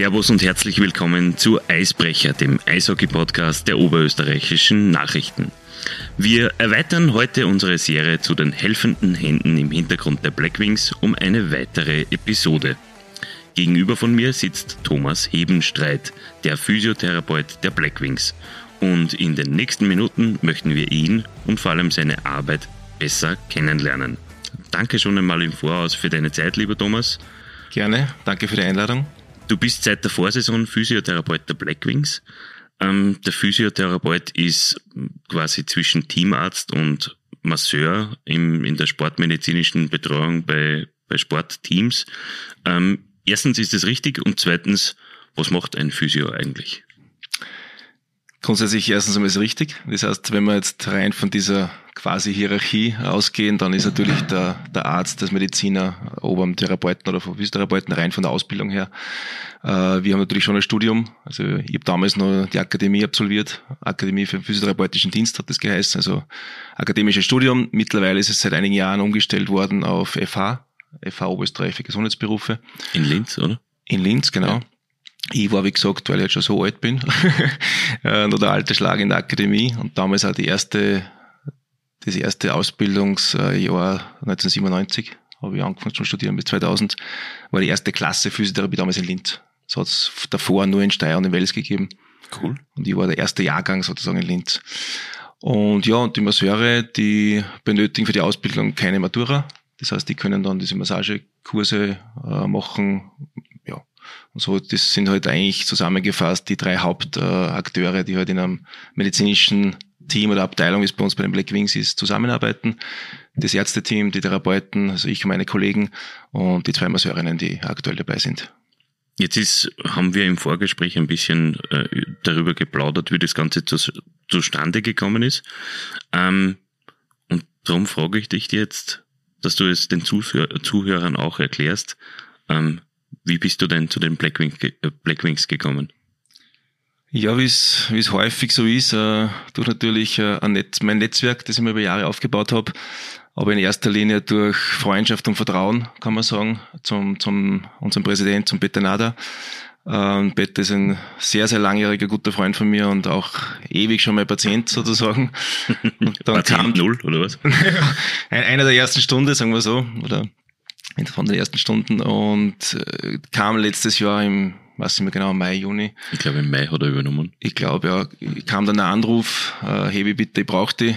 Servus und herzlich willkommen zu Eisbrecher, dem Eishockey-Podcast der oberösterreichischen Nachrichten. Wir erweitern heute unsere Serie zu den helfenden Händen im Hintergrund der Blackwings um eine weitere Episode. Gegenüber von mir sitzt Thomas Hebenstreit, der Physiotherapeut der Blackwings. Und in den nächsten Minuten möchten wir ihn und vor allem seine Arbeit besser kennenlernen. Danke schon einmal im Voraus für deine Zeit, lieber Thomas. Gerne, danke für die Einladung. Du bist seit der Vorsaison Physiotherapeut der Blackwings. Ähm, der Physiotherapeut ist quasi zwischen Teamarzt und Masseur im, in der sportmedizinischen Betreuung bei, bei Sportteams. Ähm, erstens ist es richtig und zweitens, was macht ein Physio eigentlich? Grundsätzlich erstens einmal ist es richtig. Das heißt, wenn wir jetzt rein von dieser quasi Hierarchie ausgehen, dann ist natürlich der, der Arzt, das Mediziner ober Therapeuten oder Physiotherapeuten rein von der Ausbildung her. Äh, wir haben natürlich schon ein Studium. Also ich habe damals noch die Akademie absolviert. Akademie für den physiotherapeutischen Dienst hat das geheißen. Also akademisches Studium. Mittlerweile ist es seit einigen Jahren umgestellt worden auf FH, FH Oberösterreich für Gesundheitsberufe. In Linz, oder? In Linz, genau. Ja. Ich war, wie gesagt, weil ich jetzt schon so alt bin, äh, nur der alte Schlag in der Akademie und damals auch die erste, das erste Ausbildungsjahr 1997 habe ich angefangen zu studieren bis 2000, war die erste Klasse Physiotherapie damals in Linz. Das hat es davor nur in Steyr und in Wels gegeben. Cool. Und ich war der erste Jahrgang sozusagen in Linz. Und ja, und die Masseure, die benötigen für die Ausbildung keine Matura. Das heißt, die können dann diese Massagekurse äh, machen, und so, das sind halt eigentlich zusammengefasst die drei Hauptakteure, die halt in einem medizinischen Team oder Abteilung, wie es bei uns bei den Black Wings ist, zusammenarbeiten. Das Ärzteteam, die Therapeuten, also ich und meine Kollegen und die zwei Masseurinnen, die aktuell dabei sind. Jetzt ist, haben wir im Vorgespräch ein bisschen äh, darüber geplaudert, wie das Ganze zu, zustande gekommen ist. Ähm, und darum frage ich dich jetzt, dass du es den Zuhörern auch erklärst, ähm, wie bist du denn zu den Blackwings, äh, Blackwings gekommen? Ja, wie es häufig so ist, äh, durch natürlich äh, Netz, mein Netzwerk, das ich mir über Jahre aufgebaut habe, aber in erster Linie durch Freundschaft und Vertrauen, kann man sagen, zum, zum unserem Präsident, zum Peter Nader. Ähm, Peter ist ein sehr, sehr langjähriger guter Freund von mir und auch ewig schon mein Patient sozusagen. dann Patient kam null oder was? einer der ersten Stunde, sagen wir so, oder von den ersten Stunden und äh, kam letztes Jahr im, weiß ich mehr genau, Mai, Juni. Ich glaube im Mai hat er übernommen. Ich glaube, ja, kam dann ein Anruf, äh, Hebi bitte, ich brauche die.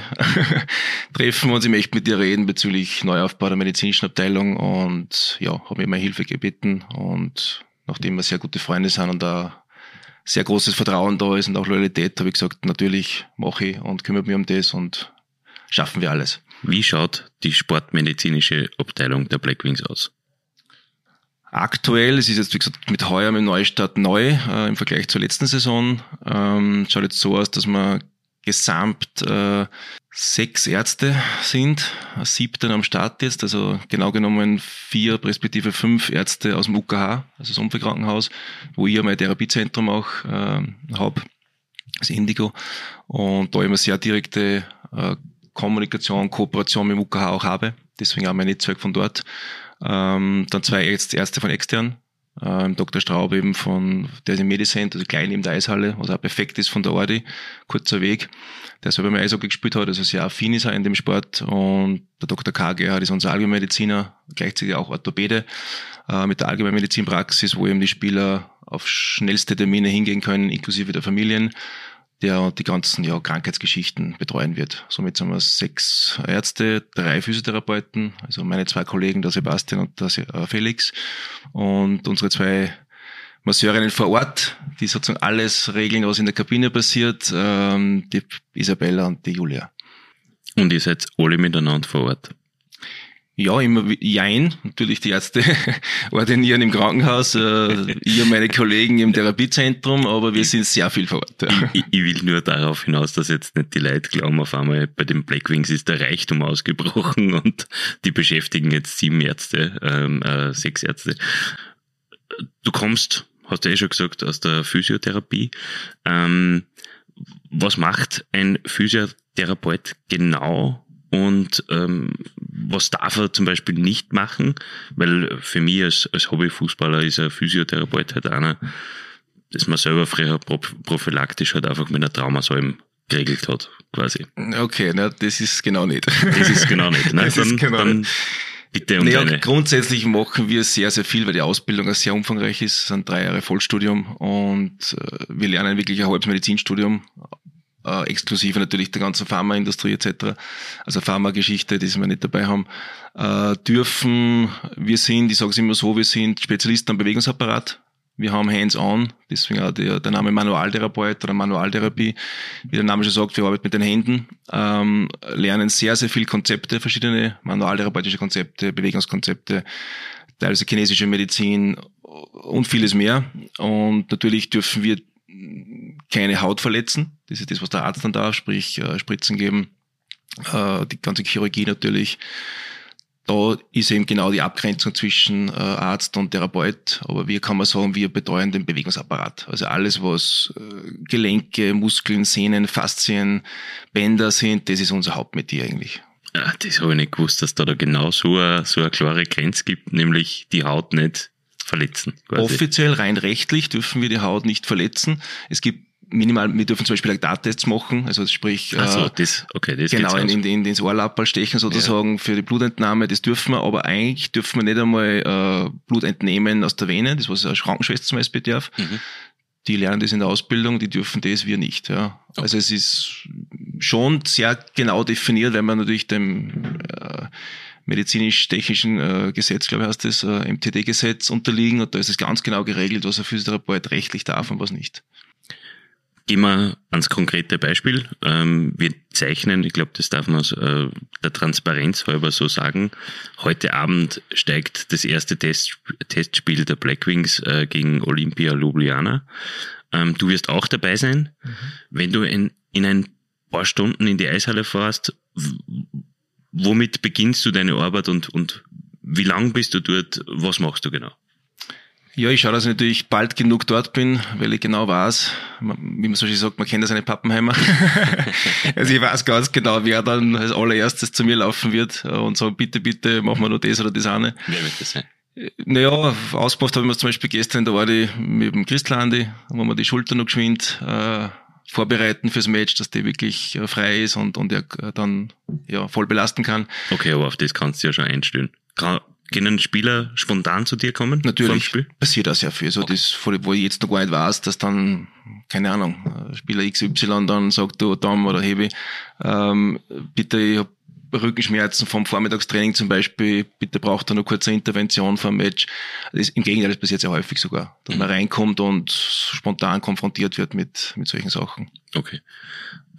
Treffen wir uns, ich möchte mit dir reden bezüglich Neuaufbau der medizinischen Abteilung und ja, habe mir mal Hilfe gebeten und nachdem wir sehr gute Freunde sind und da sehr großes Vertrauen da ist und auch Loyalität, habe ich gesagt, natürlich mache ich und kümmere mich um das und schaffen wir alles. Wie schaut die sportmedizinische Abteilung der Blackwings aus? Aktuell, es ist jetzt wie gesagt mit heuer mit Neustart neu äh, im Vergleich zur letzten Saison. Ähm, schaut jetzt so aus, dass wir gesamt äh, sechs Ärzte sind, siebten am Start jetzt, also genau genommen vier respektive fünf Ärzte aus dem UKH, also das Unfallkrankenhaus, wo ich mein Therapiezentrum auch äh, habe, das Indigo. Und da immer sehr direkte äh, Kommunikation, Kooperation mit dem UKH auch habe. Deswegen auch mein Netzwerk von dort. Ähm, dann zwei Ärzte von extern. Ähm, Dr. Straub eben von, der ist im Medicent, also klein neben der Eishalle, was auch perfekt ist von der Ordi, kurzer Weg, der selber mal Eishockey gespielt hat, also sehr affin ist er in dem Sport und der Dr. K. Gerhard ist unser Allgemeinmediziner, gleichzeitig auch Orthopäde, äh, mit der Allgemeinmedizinpraxis, wo eben die Spieler auf schnellste Termine hingehen können, inklusive der Familien der die ganzen ja, Krankheitsgeschichten betreuen wird. Somit sind wir sechs Ärzte, drei Physiotherapeuten, also meine zwei Kollegen, der Sebastian und der äh, Felix und unsere zwei Masseurinnen vor Ort, die sozusagen alles regeln, was in der Kabine passiert, ähm, die Isabella und die Julia. Und ihr seid alle miteinander vor Ort? Ja, immer jein. Natürlich die Ärzte ordinieren im Krankenhaus, äh, und meine Kollegen im Therapiezentrum, aber wir sind sehr viel vor Ort. Ja. Ich, ich, will nur darauf hinaus, dass jetzt nicht die Leute glauben, auf einmal bei den Blackwings ist der Reichtum ausgebrochen und die beschäftigen jetzt sieben Ärzte, ähm, äh, sechs Ärzte. Du kommst, hast du eh schon gesagt, aus der Physiotherapie. Ähm, was macht ein Physiotherapeut genau und ähm, was darf er zum Beispiel nicht machen? Weil für mich als, als Hobbyfußballer ist ein Physiotherapeut halt einer, dass man selber früher prophylaktisch halt einfach mit einer Traumasalm geregelt hat, quasi. Okay, na, das ist genau nicht. Das ist genau nicht. Ne? Das dann, ist genau dann nicht. bitte um Naja, grundsätzlich machen wir sehr, sehr viel, weil die Ausbildung sehr umfangreich ist. Es sind drei Jahre Vollstudium und äh, wir lernen wirklich ein halbes Medizinstudium, äh, exklusive natürlich der ganzen Pharmaindustrie etc. Also Pharmageschichte, die wir nicht dabei haben, äh, dürfen, wir sind, ich sage es immer so, wir sind Spezialisten am Bewegungsapparat. Wir haben Hands-on, deswegen auch der, der Name Manualtherapeut oder Manualtherapie. Wie der Name schon sagt, wir arbeiten mit den Händen, ähm, lernen sehr, sehr viel Konzepte, verschiedene manualtherapeutische Konzepte, Bewegungskonzepte, teilweise chinesische Medizin und vieles mehr. Und natürlich dürfen wir keine Haut verletzen. Das ist das, was der Arzt dann darf, sprich äh, Spritzen geben, äh, die ganze Chirurgie natürlich. Da ist eben genau die Abgrenzung zwischen äh, Arzt und Therapeut. Aber wir kann man sagen, wir betreuen den Bewegungsapparat. Also alles, was äh, Gelenke, Muskeln, Sehnen, Faszien, Bänder sind, das ist unser Hauptmetier eigentlich. Ah, das habe ich nicht gewusst, dass da, da genau so eine, so eine klare Grenze gibt, nämlich die Haut nicht verletzen. Quasi. Offiziell, rein rechtlich dürfen wir die Haut nicht verletzen. Es gibt minimal, wir dürfen zum Beispiel Laktattests machen, also sprich, Ach so, äh, das, okay, das genau, in, in, in, ins Ohrlappal stechen sozusagen für die Blutentnahme, das dürfen wir, aber eigentlich dürfen wir nicht einmal äh, Blut entnehmen aus der Vene, das was eine Krankenschwester zum Beispiel darf. Mhm. Die lernen das in der Ausbildung, die dürfen das, wir nicht. Ja. Also es ist schon sehr genau definiert, weil man natürlich dem äh, medizinisch-technischen äh, Gesetz, glaube ich, heißt das, äh, MTD-Gesetz unterliegen und da ist es ganz genau geregelt, was ein Physiotherapeut rechtlich darf und was nicht. Gehen wir ans konkrete Beispiel. Ähm, wir zeichnen, ich glaube, das darf man aus äh, der Transparenz halber so sagen. Heute Abend steigt das erste Test, Testspiel der Blackwings äh, gegen Olympia Ljubljana. Ähm, du wirst auch dabei sein. Wenn du in, in ein paar Stunden in die Eishalle fährst, womit beginnst du deine Arbeit und, und wie lang bist du dort? Was machst du genau? Ja, ich schaue, dass ich natürlich bald genug dort bin, weil ich genau weiß, man- wie man so schön sagt, man kennt ja seine Pappenheimer. also ich weiß ganz genau, wer dann als allererstes zu mir laufen wird und sagen, bitte, bitte, machen wir noch das oder das eine. Wer wird das sein? Naja, ausgemacht haben wir es zum Beispiel gestern in der Orde mit dem Christlandi, wo wir die Schulter noch geschwind äh, vorbereiten fürs Match, dass die wirklich äh, frei ist und, und er äh, dann ja, voll belasten kann. Okay, aber auf das kannst du ja schon einstellen. Kann, können Spieler spontan zu dir kommen? Natürlich passiert auch sehr viel. So das, vor- wo ich jetzt noch gar nicht weiß, dass dann, keine Ahnung, äh, Spieler XY dann sagt, du Tom oder Hebi, ähm, bitte, ich hab Rückenschmerzen vom Vormittagstraining zum Beispiel, bitte braucht er noch kurze Intervention vor dem Match. Das, Im Gegenteil, das passiert sehr häufig sogar, dass man reinkommt und spontan konfrontiert wird mit, mit solchen Sachen. Okay.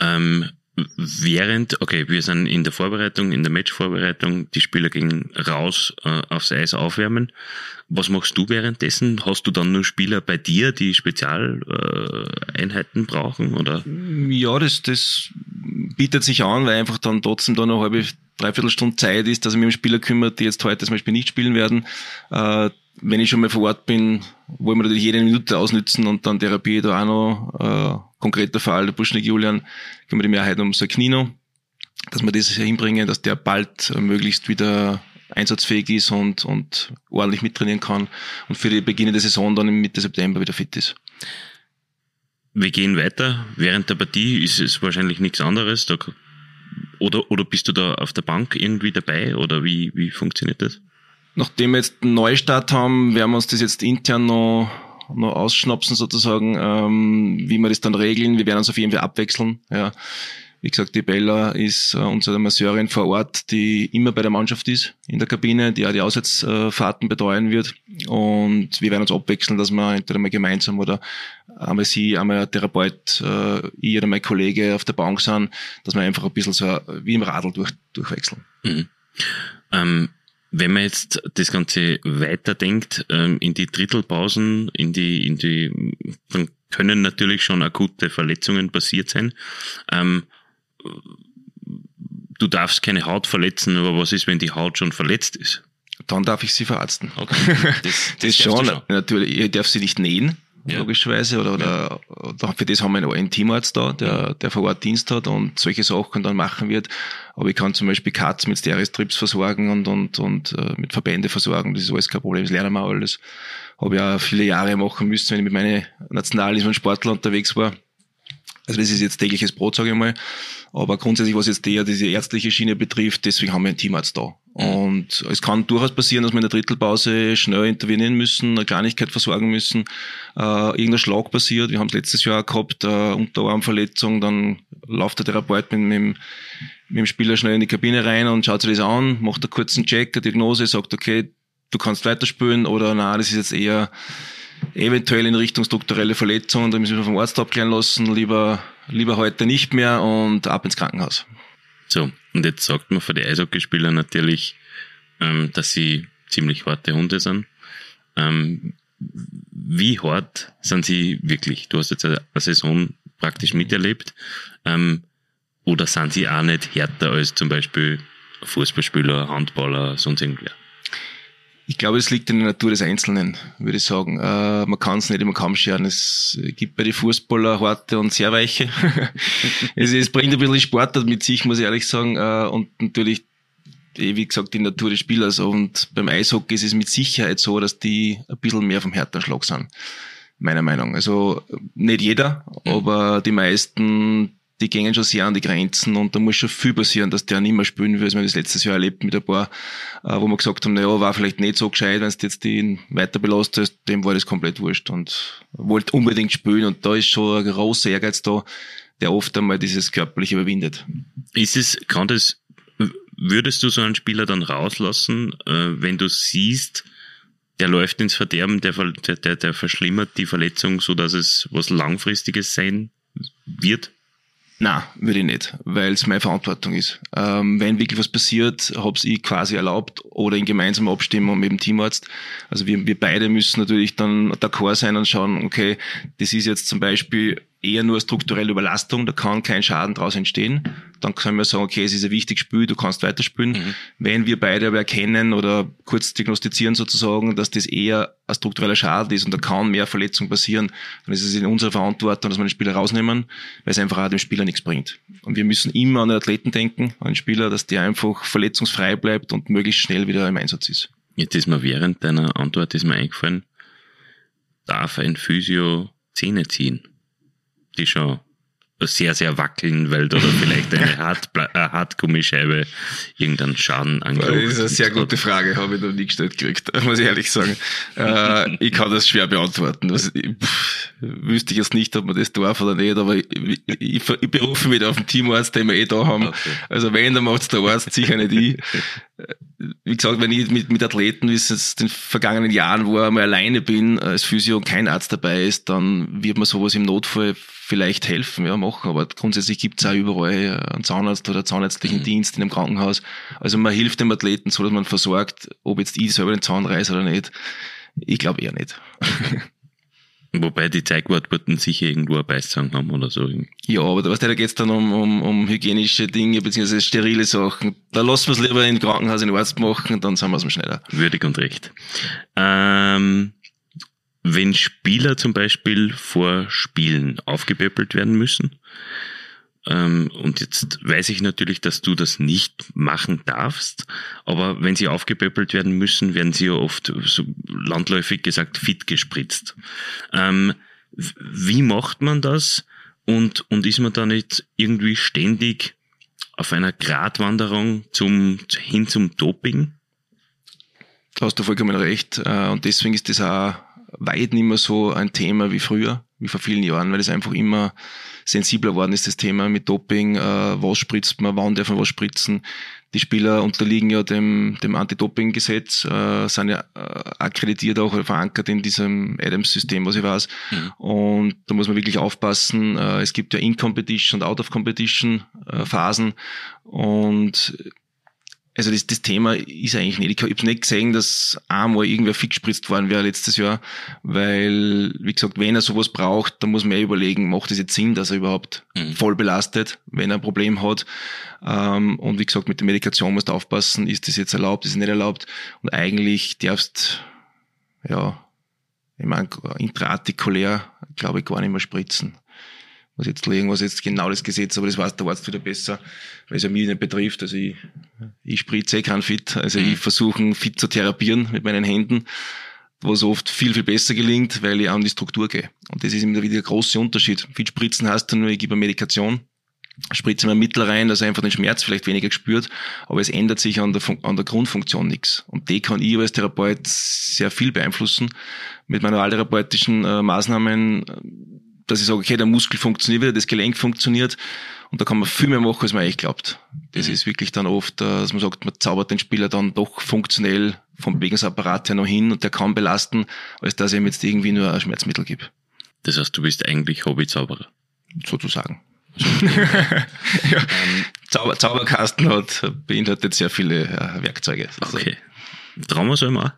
Ähm, während, okay, wir sind in der Vorbereitung, in der Matchvorbereitung, die Spieler gehen raus äh, aufs Eis aufwärmen. Was machst du währenddessen? Hast du dann nur Spieler bei dir, die Spezialeinheiten äh, brauchen? Oder? Ja, das, das bietet sich an, weil einfach dann trotzdem da noch eine halbe, dreiviertel Stunde Zeit ist, dass ich mich um Spieler kümmert, die jetzt heute zum Beispiel nicht spielen werden. Äh, wenn ich schon mal vor Ort bin, wollen wir natürlich jede Minute ausnützen und dann Therapie da auch noch, äh, konkreter Fall, der Buschnick Julian, gehen wir die Mehrheit um so Knino, dass wir das hinbringen, dass der bald äh, möglichst wieder einsatzfähig ist und, und ordentlich mittrainieren kann und für die Beginn der Saison dann im Mitte September wieder fit ist. Wir gehen weiter. Während der Partie ist es wahrscheinlich nichts anderes. Da, oder, oder bist du da auf der Bank irgendwie dabei? Oder wie, wie funktioniert das? Nachdem wir jetzt einen Neustart haben, werden wir uns das jetzt intern noch, noch ausschnapsen sozusagen, ähm, wie wir das dann regeln. Wir werden uns auf jeden Fall abwechseln. Ja. Wie gesagt, die Bella ist äh, unsere Masseurin vor Ort, die immer bei der Mannschaft ist in der Kabine, die auch die Auswärtsfahrten betreuen wird. Und wir werden uns abwechseln, dass wir entweder mal gemeinsam oder einmal sie, einmal ein Therapeut, äh, ich oder mein Kollege auf der Bank sind, dass wir einfach ein bisschen so wie im Radl durch, durchwechseln. Mhm. Ähm, wenn man jetzt das Ganze weiterdenkt, ähm, in die Drittelpausen, in die, in die, dann können natürlich schon akute Verletzungen passiert sein. Ähm, du darfst keine Haut verletzen, aber was ist, wenn die Haut schon verletzt ist? Dann darf ich sie verarzten. Okay. Das, Das darfst schon, du natürlich. Ich darf sie nicht nähen, ja. logischerweise. Oder, oder, oder für das haben wir einen Teamarzt da, der, der vor Ort Dienst hat und solche Sachen dann machen wird. Aber ich kann zum Beispiel Katz mit Stereostrips versorgen und, und, und äh, mit Verbände versorgen. Das ist alles kein Problem, das lernen wir alles. Habe ja viele Jahre machen müssen, wenn ich mit meinen Nationalismen Sportler unterwegs war. Also das ist jetzt tägliches Brot, sage ich mal. Aber grundsätzlich, was jetzt eher diese ärztliche Schiene betrifft, deswegen haben wir einen Teamarzt da. Mhm. Und es kann durchaus passieren, dass wir in der Drittelpause schnell intervenieren müssen, eine Kleinigkeit versorgen müssen, äh, irgendein Schlag passiert. Wir haben es letztes Jahr gehabt, äh, Unterarmverletzung, dann läuft der Therapeut mit, mit, mit dem Spieler schnell in die Kabine rein und schaut sich das an, macht einen kurzen Check, eine Diagnose, sagt, okay, du kannst weiterspielen oder na, das ist jetzt eher eventuell in Richtung strukturelle Verletzungen, da müssen wir vom Arzt abklären lassen, lieber, lieber heute nicht mehr und ab ins Krankenhaus. So, und jetzt sagt man von den Eishockeyspieler natürlich, ähm, dass sie ziemlich harte Hunde sind. Ähm, wie hart sind sie wirklich? Du hast jetzt eine Saison praktisch miterlebt. Ähm, oder sind sie auch nicht härter als zum Beispiel Fußballspieler, Handballer, sonst irgendwer? Ich glaube, es liegt in der Natur des Einzelnen, würde ich sagen. Äh, man kann es nicht immer Kamm scheren. Es gibt bei den Fußballer harte und sehr weiche. es, es, bringt ein bisschen Sport mit sich, muss ich ehrlich sagen. Äh, und natürlich, eh, wie gesagt, die Natur des Spielers. Und beim Eishockey ist es mit Sicherheit so, dass die ein bisschen mehr vom Härterschlag sind. Meiner Meinung. Also nicht jeder, mhm. aber die meisten die gehen schon sehr an die Grenzen und da muss schon viel passieren, dass der nicht mehr spielen will. Also wir das letztes Jahr erlebt mit ein paar, äh, wo wir gesagt haben, naja, war vielleicht nicht so gescheit, wenn du jetzt den weiter belastest, dem war das komplett wurscht und wollte unbedingt spielen und da ist schon ein großer Ehrgeiz da, der oft einmal dieses körperliche überwindet. Ist es, kann das, würdest du so einen Spieler dann rauslassen, äh, wenn du siehst, der läuft ins Verderben, der, der, der verschlimmert die Verletzung, so dass es was Langfristiges sein wird? Na, würde ich nicht, weil es meine Verantwortung ist. Ähm, wenn wirklich was passiert, hab's ich quasi erlaubt oder in gemeinsamer Abstimmung mit dem Teamarzt. Also wir, wir beide müssen natürlich dann d'accord sein und schauen, okay, das ist jetzt zum Beispiel eher nur strukturelle Überlastung, da kann kein Schaden daraus entstehen. Dann können wir sagen, okay, es ist ein wichtiges Spiel, du kannst weiterspielen. Mhm. Wenn wir beide aber erkennen oder kurz diagnostizieren sozusagen, dass das eher ein struktureller Schaden ist und da kann mehr Verletzung passieren, dann ist es in unserer Verantwortung, dass wir den Spieler rausnehmen, weil es einfach auch dem Spieler nichts bringt. Und wir müssen immer an den Athleten denken, an den Spieler, dass der einfach verletzungsfrei bleibt und möglichst schnell wieder im Einsatz ist. Jetzt ist mir während deiner Antwort ist mir eingefallen, darf ein Physio Zähne ziehen? die schon sehr, sehr wackeln, weil da vielleicht eine Hart, Hartgummischeibe irgendeinen Schaden angeht. Das ist eine sehr gute Frage, habe ich noch nie gestellt gekriegt, muss ich ehrlich sagen. Äh, ich kann das schwer beantworten. Also, ich, pff, wüsste ich jetzt nicht, ob man das darf oder nicht, aber ich, ich, ich berufe mich auf den Teamarzt, den wir eh da haben. Okay. Also wenn, dann macht's der Arzt, sicher nicht ich. Wie gesagt, wenn ich mit, mit Athleten, wie es jetzt in den vergangenen Jahren war, mal alleine bin, als Physio und kein Arzt dabei ist, dann wird man sowas im Notfall vielleicht helfen, ja, machen. Aber grundsätzlich gibt's auch überall einen Zahnarzt oder zahnärztlichen mhm. Dienst in einem Krankenhaus. Also man hilft dem Athleten so, dass man versorgt, ob jetzt ich selber den Zahn reiße oder nicht. Ich glaube eher nicht. Wobei die Zeigwortwurden sicher irgendwo ein Beißzahn haben oder so. Ja, aber was da geht's dann um, um, um hygienische Dinge beziehungsweise sterile Sachen. Da lassen wir es lieber im Krankenhaus in den Arzt machen, dann sind wir es dem schneller. Würdig und recht. Ähm, wenn Spieler zum Beispiel vor Spielen aufgepäppelt werden müssen, ähm, und jetzt weiß ich natürlich, dass du das nicht machen darfst, aber wenn sie aufgepäppelt werden müssen, werden sie ja oft so landläufig gesagt fit gespritzt. Ähm, wie macht man das? Und, und ist man da nicht irgendwie ständig auf einer Gratwanderung zum, hin zum Doping? Da hast du vollkommen recht. Äh, und deswegen ist das auch weit nicht mehr so ein Thema wie früher, wie vor vielen Jahren, weil es einfach immer sensibler worden ist, das Thema mit Doping, äh, was spritzt man, wann darf man was spritzen. Die Spieler unterliegen ja dem, dem Anti-Doping-Gesetz, äh, sind ja äh, akkreditiert auch oder verankert in diesem Adams-System, was ich weiß. Mhm. Und da muss man wirklich aufpassen. Äh, es gibt ja In-Competition und Out-of-Competition-Phasen. Äh, und also das, das Thema ist eigentlich nicht. Ich habe nicht gesehen, dass einmal irgendwer fix gespritzt worden wäre letztes Jahr, weil, wie gesagt, wenn er sowas braucht, dann muss man ja überlegen, macht es jetzt Sinn, dass er überhaupt mhm. voll belastet, wenn er ein Problem hat. Ähm, und wie gesagt, mit der Medikation musst du aufpassen, ist das jetzt erlaubt, ist es nicht erlaubt. Und eigentlich darfst, ja, ich meine, intraartikulär, glaube ich, gar nicht mehr spritzen. Was jetzt irgendwas jetzt genau das Gesetz, aber das weiß der Arzt wieder besser, weil es ja mich nicht betrifft. Also ich, ich spritze eh kein Fit. Also mhm. ich versuche fit zu therapieren mit meinen Händen, was oft viel, viel besser gelingt, weil ich an die Struktur gehe. Und das ist immer wieder der große Unterschied. Fit spritzen heißt dann nur, ich gebe eine Medikation, spritze mir Mittel rein, dass er einfach den Schmerz vielleicht weniger gespürt, aber es ändert sich an der, an der Grundfunktion nichts. Und die kann ich als Therapeut sehr viel beeinflussen mit manualtherapeutischen äh, Maßnahmen, dass ich sage, okay, der Muskel funktioniert wieder, das Gelenk funktioniert und da kann man viel mehr machen, als man eigentlich glaubt. Das mhm. ist wirklich dann oft, äh, dass man sagt, man zaubert den Spieler dann doch funktionell vom Bewegungsapparat her noch hin und der kann belasten, als dass ich ihm jetzt irgendwie nur ein Schmerzmittel gebe. Das heißt, du bist eigentlich Hobbyzauberer? Sozusagen. ja. ähm, Zauber, Zauberkasten hat beinhaltet sehr viele äh, Werkzeuge. Okay. Traumasalm auch?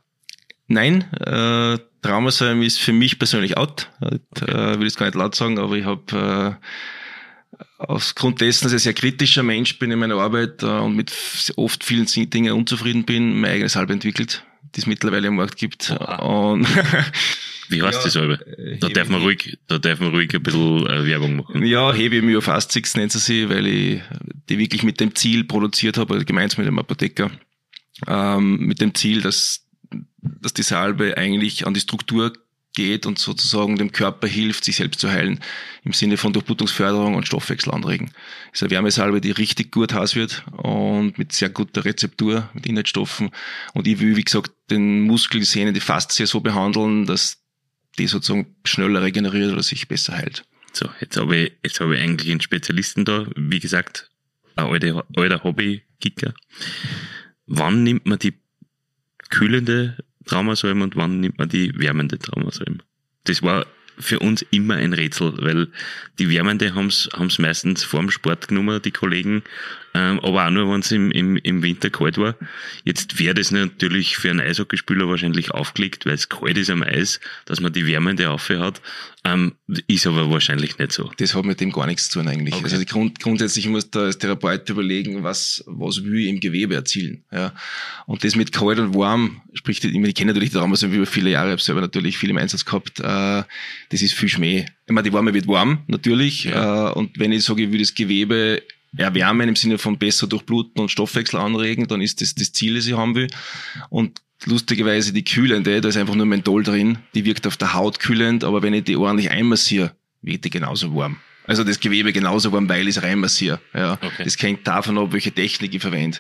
Nein, äh, Traumasalm ist für mich persönlich out. Äh, okay. will ich gar nicht laut sagen, aber ich habe äh, aufgrund dessen, dass ich ein sehr kritischer Mensch bin in meiner Arbeit äh, und mit oft vielen Dingen unzufrieden bin, mein eigenes Halb entwickelt, die es mittlerweile am Markt gibt. Oh. Und Wie heißt ja, das selber? Äh, Da darf man ruhig, da darf man ruhig ein bisschen äh, Werbung machen. Ja, Hebe Myofastics nennt sie sie, weil ich die wirklich mit dem Ziel produziert habe, gemeinsam mit dem Apotheker, ähm, mit dem Ziel, dass, dass die Salbe eigentlich an die Struktur geht und sozusagen dem Körper hilft, sich selbst zu heilen, im Sinne von Durchblutungsförderung und Stoffwechsel anregen. Das ist eine Wärmesalbe, die richtig gut heiß wird und mit sehr guter Rezeptur, mit Inhaltsstoffen. Und ich will, wie gesagt, den Muskel, die Sehne, die Faszie so behandeln, dass die sozusagen schneller regeneriert oder sich besser heilt. So, jetzt habe ich, jetzt habe ich eigentlich einen Spezialisten da, wie gesagt, ein alter, alter Hobby-Kicker. Wann nimmt man die kühlende Traumasalm und wann nimmt man die wärmende Traumasalm? Das war für uns immer ein Rätsel, weil die Wärmende haben's haben's meistens vorm Sport genommen, die Kollegen, ähm, aber auch nur, wenn es im, im, im Winter kalt war. Jetzt wäre das natürlich für einen Eishockeyspieler wahrscheinlich aufgelegt, weil es kalt ist am Eis, dass man die wärmende Auffe hat. Ähm, ist aber wahrscheinlich nicht so. Das hat mit dem gar nichts zu tun eigentlich. Okay. Also Grund, grundsätzlich muss da als Therapeut überlegen, was, was will ich im Gewebe erzielen. Ja. Und das mit kalt und warm, sprich, ich, meine, ich kenne natürlich die damals über viele Jahre, habe selber natürlich viel im Einsatz gehabt, äh, das ist viel Schmäh. Ich meine, die Warme wird warm, natürlich. Ja. Äh, und wenn ich sage, ich will das Gewebe erwärmen im Sinne von besser durchbluten und Stoffwechsel anregen, dann ist das das Ziel, das ich haben will. Und lustigerweise die kühlende, da ist einfach nur Menthol drin, die wirkt auf der Haut kühlend, aber wenn ich die ordentlich einmassiere, wird die genauso warm. Also das Gewebe genauso warm, weil ich es reinmassiere. Ja. Okay. Das hängt davon ab, welche Technik ich verwende.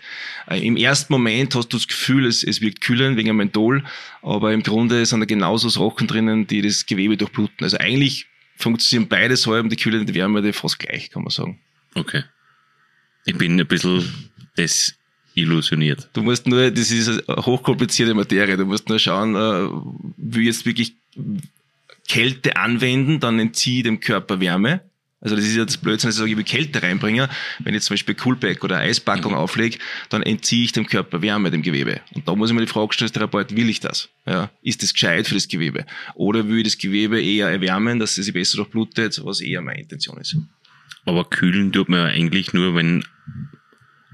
Äh, Im ersten Moment hast du das Gefühl, es, es wirkt kühlend wegen Menthol, aber im Grunde sind da genauso Sachen drinnen, die das Gewebe durchbluten. Also eigentlich funktionieren beide Säuren, die kühlende und die fast gleich, kann man sagen. Okay. Ich bin ein bisschen desillusioniert. Du musst nur, das ist eine hochkomplizierte Materie, du musst nur schauen, äh, wie jetzt wirklich Kälte anwenden, dann entziehe ich dem Körper Wärme. Also das ist ja das Blödsinn, dass ich sage, ich will Kälte reinbringen. Wenn ich zum Beispiel Coolpack oder Eispackung mhm. auflege, dann entziehe ich dem Körper Wärme, dem Gewebe. Und da muss ich mir die Frage stellen, als Therapeut, will ich das? Ja, ist das gescheit für das Gewebe? Oder will ich das Gewebe eher erwärmen, dass es sich besser durchblutet, was eher meine Intention ist? Aber kühlen tut man ja eigentlich nur, wenn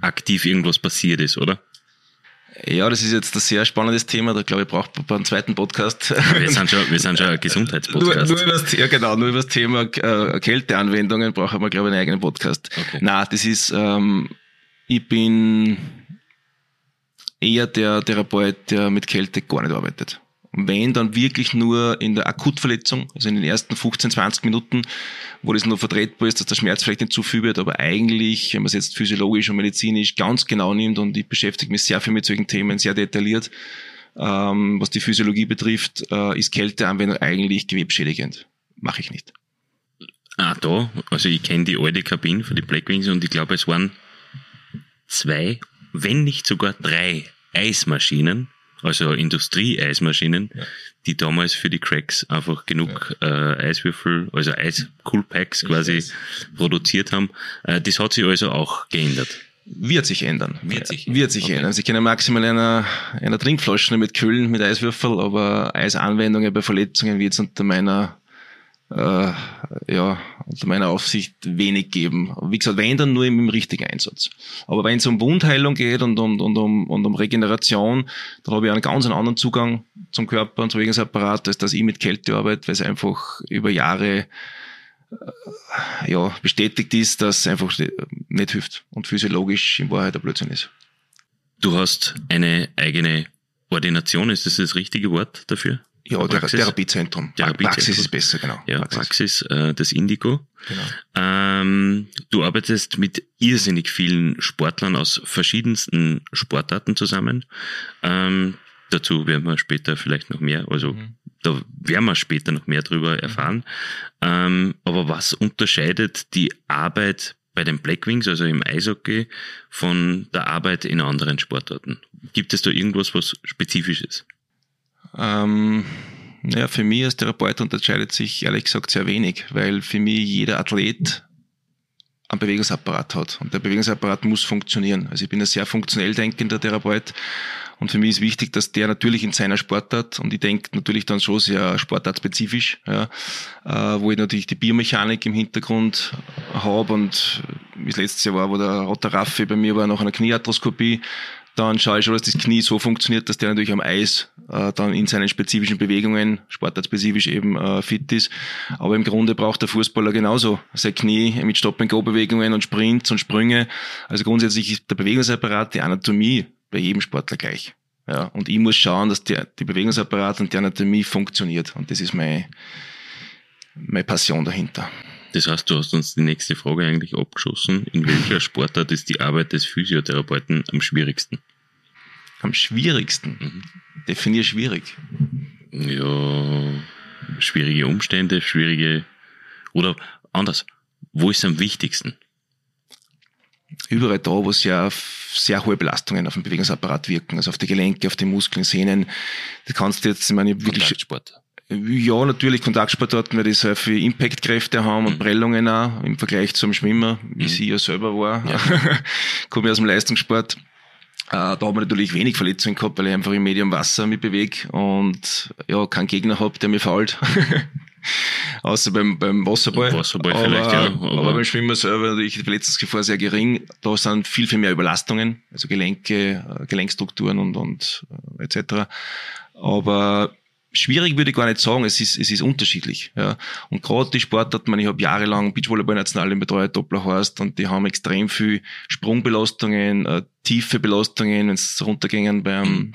aktiv irgendwas passiert ist, oder? Ja, das ist jetzt ein sehr spannendes Thema. Da glaube ich, braucht man einen zweiten Podcast. Wir sind schon, wir sind schon ein Gesundheitspodcast. Nur, nur über das, ja, genau, nur über das Thema äh, Kälteanwendungen brauchen wir, glaube ich, einen eigenen Podcast. Okay. Na, das ist, ähm, ich bin eher der Therapeut, der mit Kälte gar nicht arbeitet wenn dann wirklich nur in der Akutverletzung, also in den ersten 15, 20 Minuten, wo das nur vertretbar ist, dass der Schmerz vielleicht nicht zu viel wird, aber eigentlich, wenn man es jetzt physiologisch und medizinisch ganz genau nimmt und ich beschäftige mich sehr viel mit solchen Themen, sehr detailliert, ähm, was die Physiologie betrifft, äh, ist Kälteanwendung eigentlich gewebschädigend. Mache ich nicht. Ah, da, also ich kenne die alte Kabine für die Blackwings und ich glaube, es waren zwei, wenn nicht sogar drei Eismaschinen also Industrie-Eismaschinen, ja. die damals für die Cracks einfach genug ja. äh, Eiswürfel, also Eis-Coolpacks quasi produziert haben. Äh, das hat sich also auch geändert. Wird sich ändern. Wird sich, Wird sich okay. ändern. Ich kenne maximal einer, einer Trinkflasche mit Kühlen, mit Eiswürfel, aber Eisanwendungen bei Verletzungen wie jetzt unter meiner äh, ja, unter meiner Aufsicht wenig geben. Wie gesagt, wenn dann nur im, im richtigen Einsatz. Aber wenn es um Wundheilung geht und, und, und, um, und um Regeneration, dann habe ich einen ganz anderen Zugang zum Körper und zum Bewegungsapparat, als dass ich mit Kälte arbeite, weil es einfach über Jahre äh, ja, bestätigt ist, dass es einfach nicht hilft und physiologisch in Wahrheit ein Blödsinn ist. Du hast eine eigene Ordination, ist das das richtige Wort dafür? Ja, Praxis? Therapiezentrum. Therapiezentrum. Praxis ist besser, genau. Ja, Praxis, Praxis äh, das Indigo. Genau. Ähm, du arbeitest mit irrsinnig vielen Sportlern aus verschiedensten Sportarten zusammen. Ähm, dazu werden wir später vielleicht noch mehr, also mhm. da werden wir später noch mehr drüber erfahren. Mhm. Ähm, aber was unterscheidet die Arbeit bei den Blackwings, also im Eishockey, von der Arbeit in anderen Sportarten? Gibt es da irgendwas, was spezifisch ist? Ähm, ja, für mich als Therapeut unterscheidet sich ehrlich gesagt sehr wenig, weil für mich jeder Athlet einen Bewegungsapparat hat. Und der Bewegungsapparat muss funktionieren. Also ich bin ein sehr funktionell denkender Therapeut und für mich ist wichtig, dass der natürlich in seiner Sportart, und ich denke natürlich dann schon sehr sportartspezifisch, ja, äh, wo ich natürlich die Biomechanik im Hintergrund habe und wie das letzte Jahr war, wo der Rotter Raffi bei mir war nach einer Kniearthroskopie, dann schaue ich schon, dass das Knie so funktioniert, dass der natürlich am Eis äh, dann in seinen spezifischen Bewegungen, sportartspezifisch eben äh, fit ist. Aber im Grunde braucht der Fußballer genauso sein Knie mit Stop-and-Go-Bewegungen und Sprints und Sprünge. Also grundsätzlich ist der Bewegungsapparat, die Anatomie bei jedem Sportler gleich. Ja, und ich muss schauen, dass der, die Bewegungsapparat und die Anatomie funktioniert. Und das ist meine, meine Passion dahinter. Das heißt, du hast uns die nächste Frage eigentlich abgeschossen. In welcher Sportart ist die Arbeit des Physiotherapeuten am schwierigsten? Am schwierigsten? Mhm. Definier schwierig. Ja, schwierige Umstände, schwierige, oder anders, wo ist es am wichtigsten? Überall da, wo es ja sehr hohe Belastungen auf den Bewegungsapparat wirken, also auf die Gelenke, auf die Muskeln, Sehnen. Das kannst du jetzt, ich meine, wirklich. Kontaktsport. Ja, natürlich Kontaktsportarten, weil die sehr viel Impactkräfte haben und mhm. Prellungen auch im Vergleich zum Schwimmer, wie mhm. sie ja selber war. Ja. Komme aus dem Leistungssport. Äh, da haben wir natürlich wenig Verletzungen gehabt, weil ich einfach im Medium Wasser mich bewege und ja, keinen Gegner habe, der mir fault. Außer beim, beim Wasserball. Wasserball aber, vielleicht, ja. Aber, aber beim Schwimmer selber natürlich die Verletzungsgefahr sehr gering. Da sind viel, viel mehr Überlastungen, also Gelenke, äh, Gelenkstrukturen und, und äh, etc. Aber schwierig würde ich gar nicht sagen, es ist, es ist unterschiedlich. Ja. Und gerade die Sportarten, ich habe jahrelang Beachvolleyball-Nationalen betreut, Doppler Horst, und die haben extrem viel Sprungbelastungen, äh, tiefe Belastungen, wenn es runtergingen beim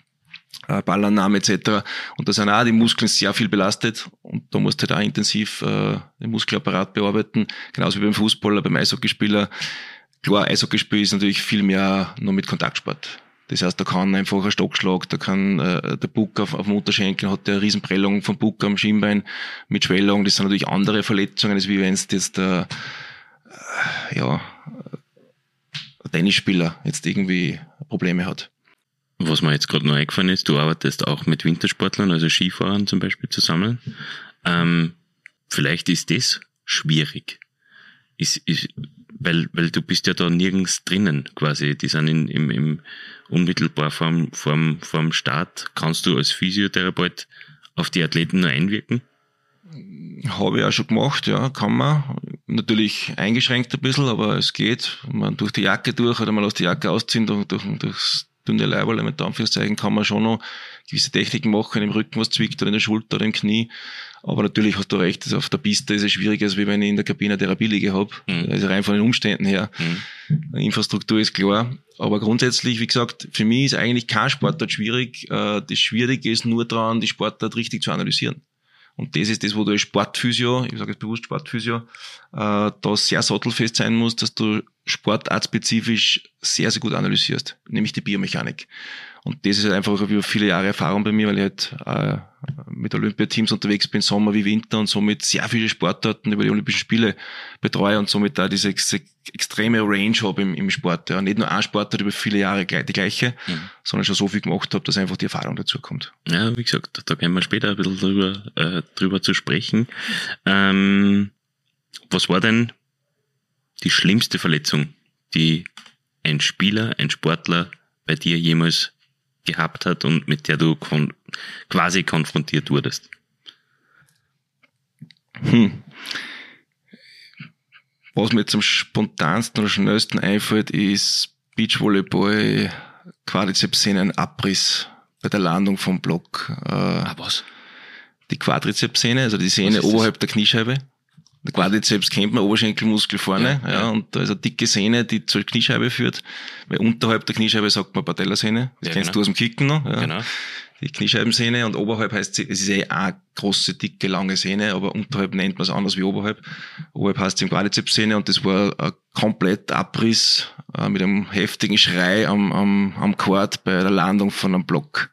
äh, Ballannahme etc. Und da sind auch die Muskeln sehr viel belastet und da musst du halt auch intensiv äh, den Muskelapparat bearbeiten, genauso wie beim Fußballer, beim Eishockeyspieler. Klar, Eishockeyspiel ist natürlich viel mehr nur mit Kontaktsport das heißt, da kann einfach ein Stockschlag, da kann äh, der Buck auf, auf dem Unterschenkel hat der Riesenprellung vom Buck am Schienbein mit Schwellung. Das sind natürlich andere Verletzungen, als wie wenn es jetzt äh, ja, ein Tennisspieler jetzt irgendwie Probleme hat. Was mir jetzt gerade noch eingefallen ist, du arbeitest auch mit Wintersportlern, also Skifahrern zum Beispiel zusammen. Ähm, vielleicht ist das schwierig. Ist, ist, weil, weil du bist ja da nirgends drinnen quasi. Die sind in, im, im unmittelbar vorm, vorm, vorm Start. Kannst du als Physiotherapeut auf die Athleten nur einwirken? Habe ich auch schon gemacht, ja, kann man. Natürlich eingeschränkt ein bisschen, aber es geht. Man durch die Jacke durch oder man lässt die Jacke ausziehen, durch, durch, durchs dünne Leiberl mit Anführungszeichen kann man schon noch gewisse Techniken machen, im Rücken was zwickt oder in der Schulter oder im Knie. Aber natürlich hast du recht, also auf der Piste ist es schwieriger, als wenn ich in der Kabine Therapieliege habe. Mhm. Also rein von den Umständen her. Mhm. Infrastruktur ist klar. Aber grundsätzlich, wie gesagt, für mich ist eigentlich kein Sportart schwierig. Äh, das Schwierige ist nur daran, die Sportart richtig zu analysieren. Und das ist das, wo du als Sportphysio, ich sage jetzt bewusst Sportphysio, äh, da sehr sattelfest sein musst, dass du sportartspezifisch sehr, sehr gut analysierst, nämlich die Biomechanik. Und das ist halt einfach über viele Jahre Erfahrung bei mir, weil ich halt äh, mit Olympiateams unterwegs bin, Sommer wie Winter und somit sehr viele Sportarten über die Olympischen Spiele betreue und somit da diese ex extreme Range habe im, im Sport. Ja. Nicht nur ein Sportart über viele Jahre die gleiche, mhm. sondern schon so viel gemacht habe, dass einfach die Erfahrung dazu kommt. Ja, wie gesagt, da können wir später ein bisschen drüber, äh, drüber zu sprechen. Ähm, was war denn die schlimmste Verletzung, die ein Spieler, ein Sportler bei dir jemals gehabt hat und mit der du kon quasi konfrontiert wurdest? Hm. Was mir am spontansten oder schnellsten einfällt, ist Beachvolleyball, Quadrizepssehnen-Abriss bei der Landung vom Block. Äh, ah, was? Die Quadrizepssehne, also die Sehne oberhalb der Kniescheibe. Der Quadrizeps kennt man, Oberschenkelmuskel vorne, ja, ja, ja, und da ist eine dicke Sehne, die zur Kniescheibe führt. Weil unterhalb der Kniescheibe sagt man Patellasehne. Das ja, kennst genau. du aus dem Kicken noch. Ja. Genau. Die Kniescheibensehne und oberhalb heißt sie, es ist eh eine große, dicke, lange Sehne, aber unterhalb nennt man es anders wie oberhalb. Oberhalb heißt es im Quadrizepssehne und das war ein komplett Abriss äh, mit einem heftigen Schrei am, am, am Quad bei der Landung von einem Block.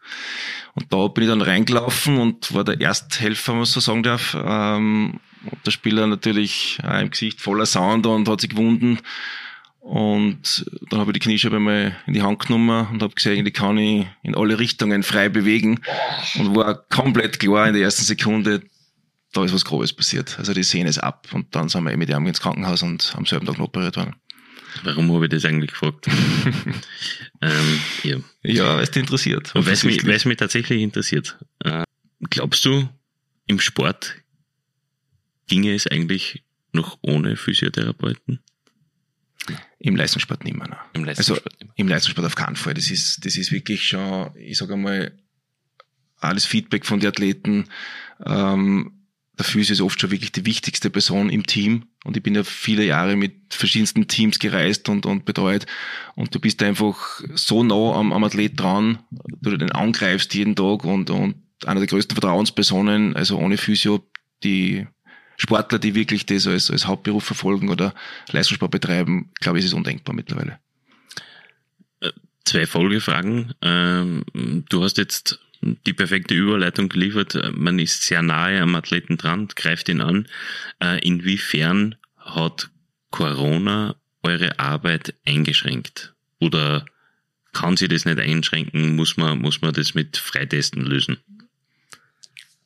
Und da bin ich dann reingelaufen und war der Ersthelfer, wenn man so sagen darf. Ähm, der Spieler natürlich auch im Gesicht voller Sound und hat sich gewunden. Und dann habe ich die Kniescheibe mal in die Hand genommen und habe gesehen, die kann ich in alle Richtungen frei bewegen. Und war komplett klar in der ersten Sekunde, da ist was Grobes passiert. Also die Sehne ist ab. Und dann sind wir mit ihm ins Krankenhaus und am selben Tag noch operiert worden. Warum habe ich das eigentlich gefragt? ähm, ja, ja weil es dich interessiert. Weil es mich, mich tatsächlich interessiert. Äh, glaubst du, im Sport ginge es eigentlich noch ohne Physiotherapeuten? Im Leistungssport nicht mehr. Im Leistungssport also im Leistungssport auf keinen Fall. Das ist, das ist wirklich schon, ich sage einmal, alles Feedback von den Athleten. Ähm, der Physio ist oft schon wirklich die wichtigste Person im Team. Und ich bin ja viele Jahre mit verschiedensten Teams gereist und, und betreut. Und du bist einfach so nah am, am Athlet dran, du den angreifst jeden Tag und, und einer der größten Vertrauenspersonen, also ohne Physio, die Sportler, die wirklich das als, als Hauptberuf verfolgen oder Leistungssport betreiben, glaube ich, ist es undenkbar mittlerweile. Äh, zwei Folgefragen. Ähm, du hast jetzt die perfekte Überleitung geliefert. Man ist sehr nahe am Athleten dran, greift ihn an. Äh, inwiefern hat Corona eure Arbeit eingeschränkt? Oder kann sie das nicht einschränken? Muss man, muss man das mit Freitesten lösen?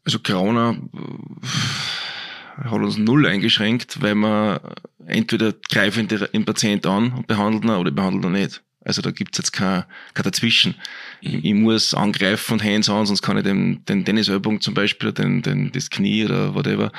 Also Corona hat uns null eingeschränkt, weil man entweder greifen den Patient an und behandeln ihn oder behandeln ihn nicht. Also da gibt's jetzt kein, kein Dazwischen. Ich, mhm. ich muss angreifen und hands on, sonst kann ich den, den Tennisellbogen zum Beispiel, den, den, das Knie oder whatever,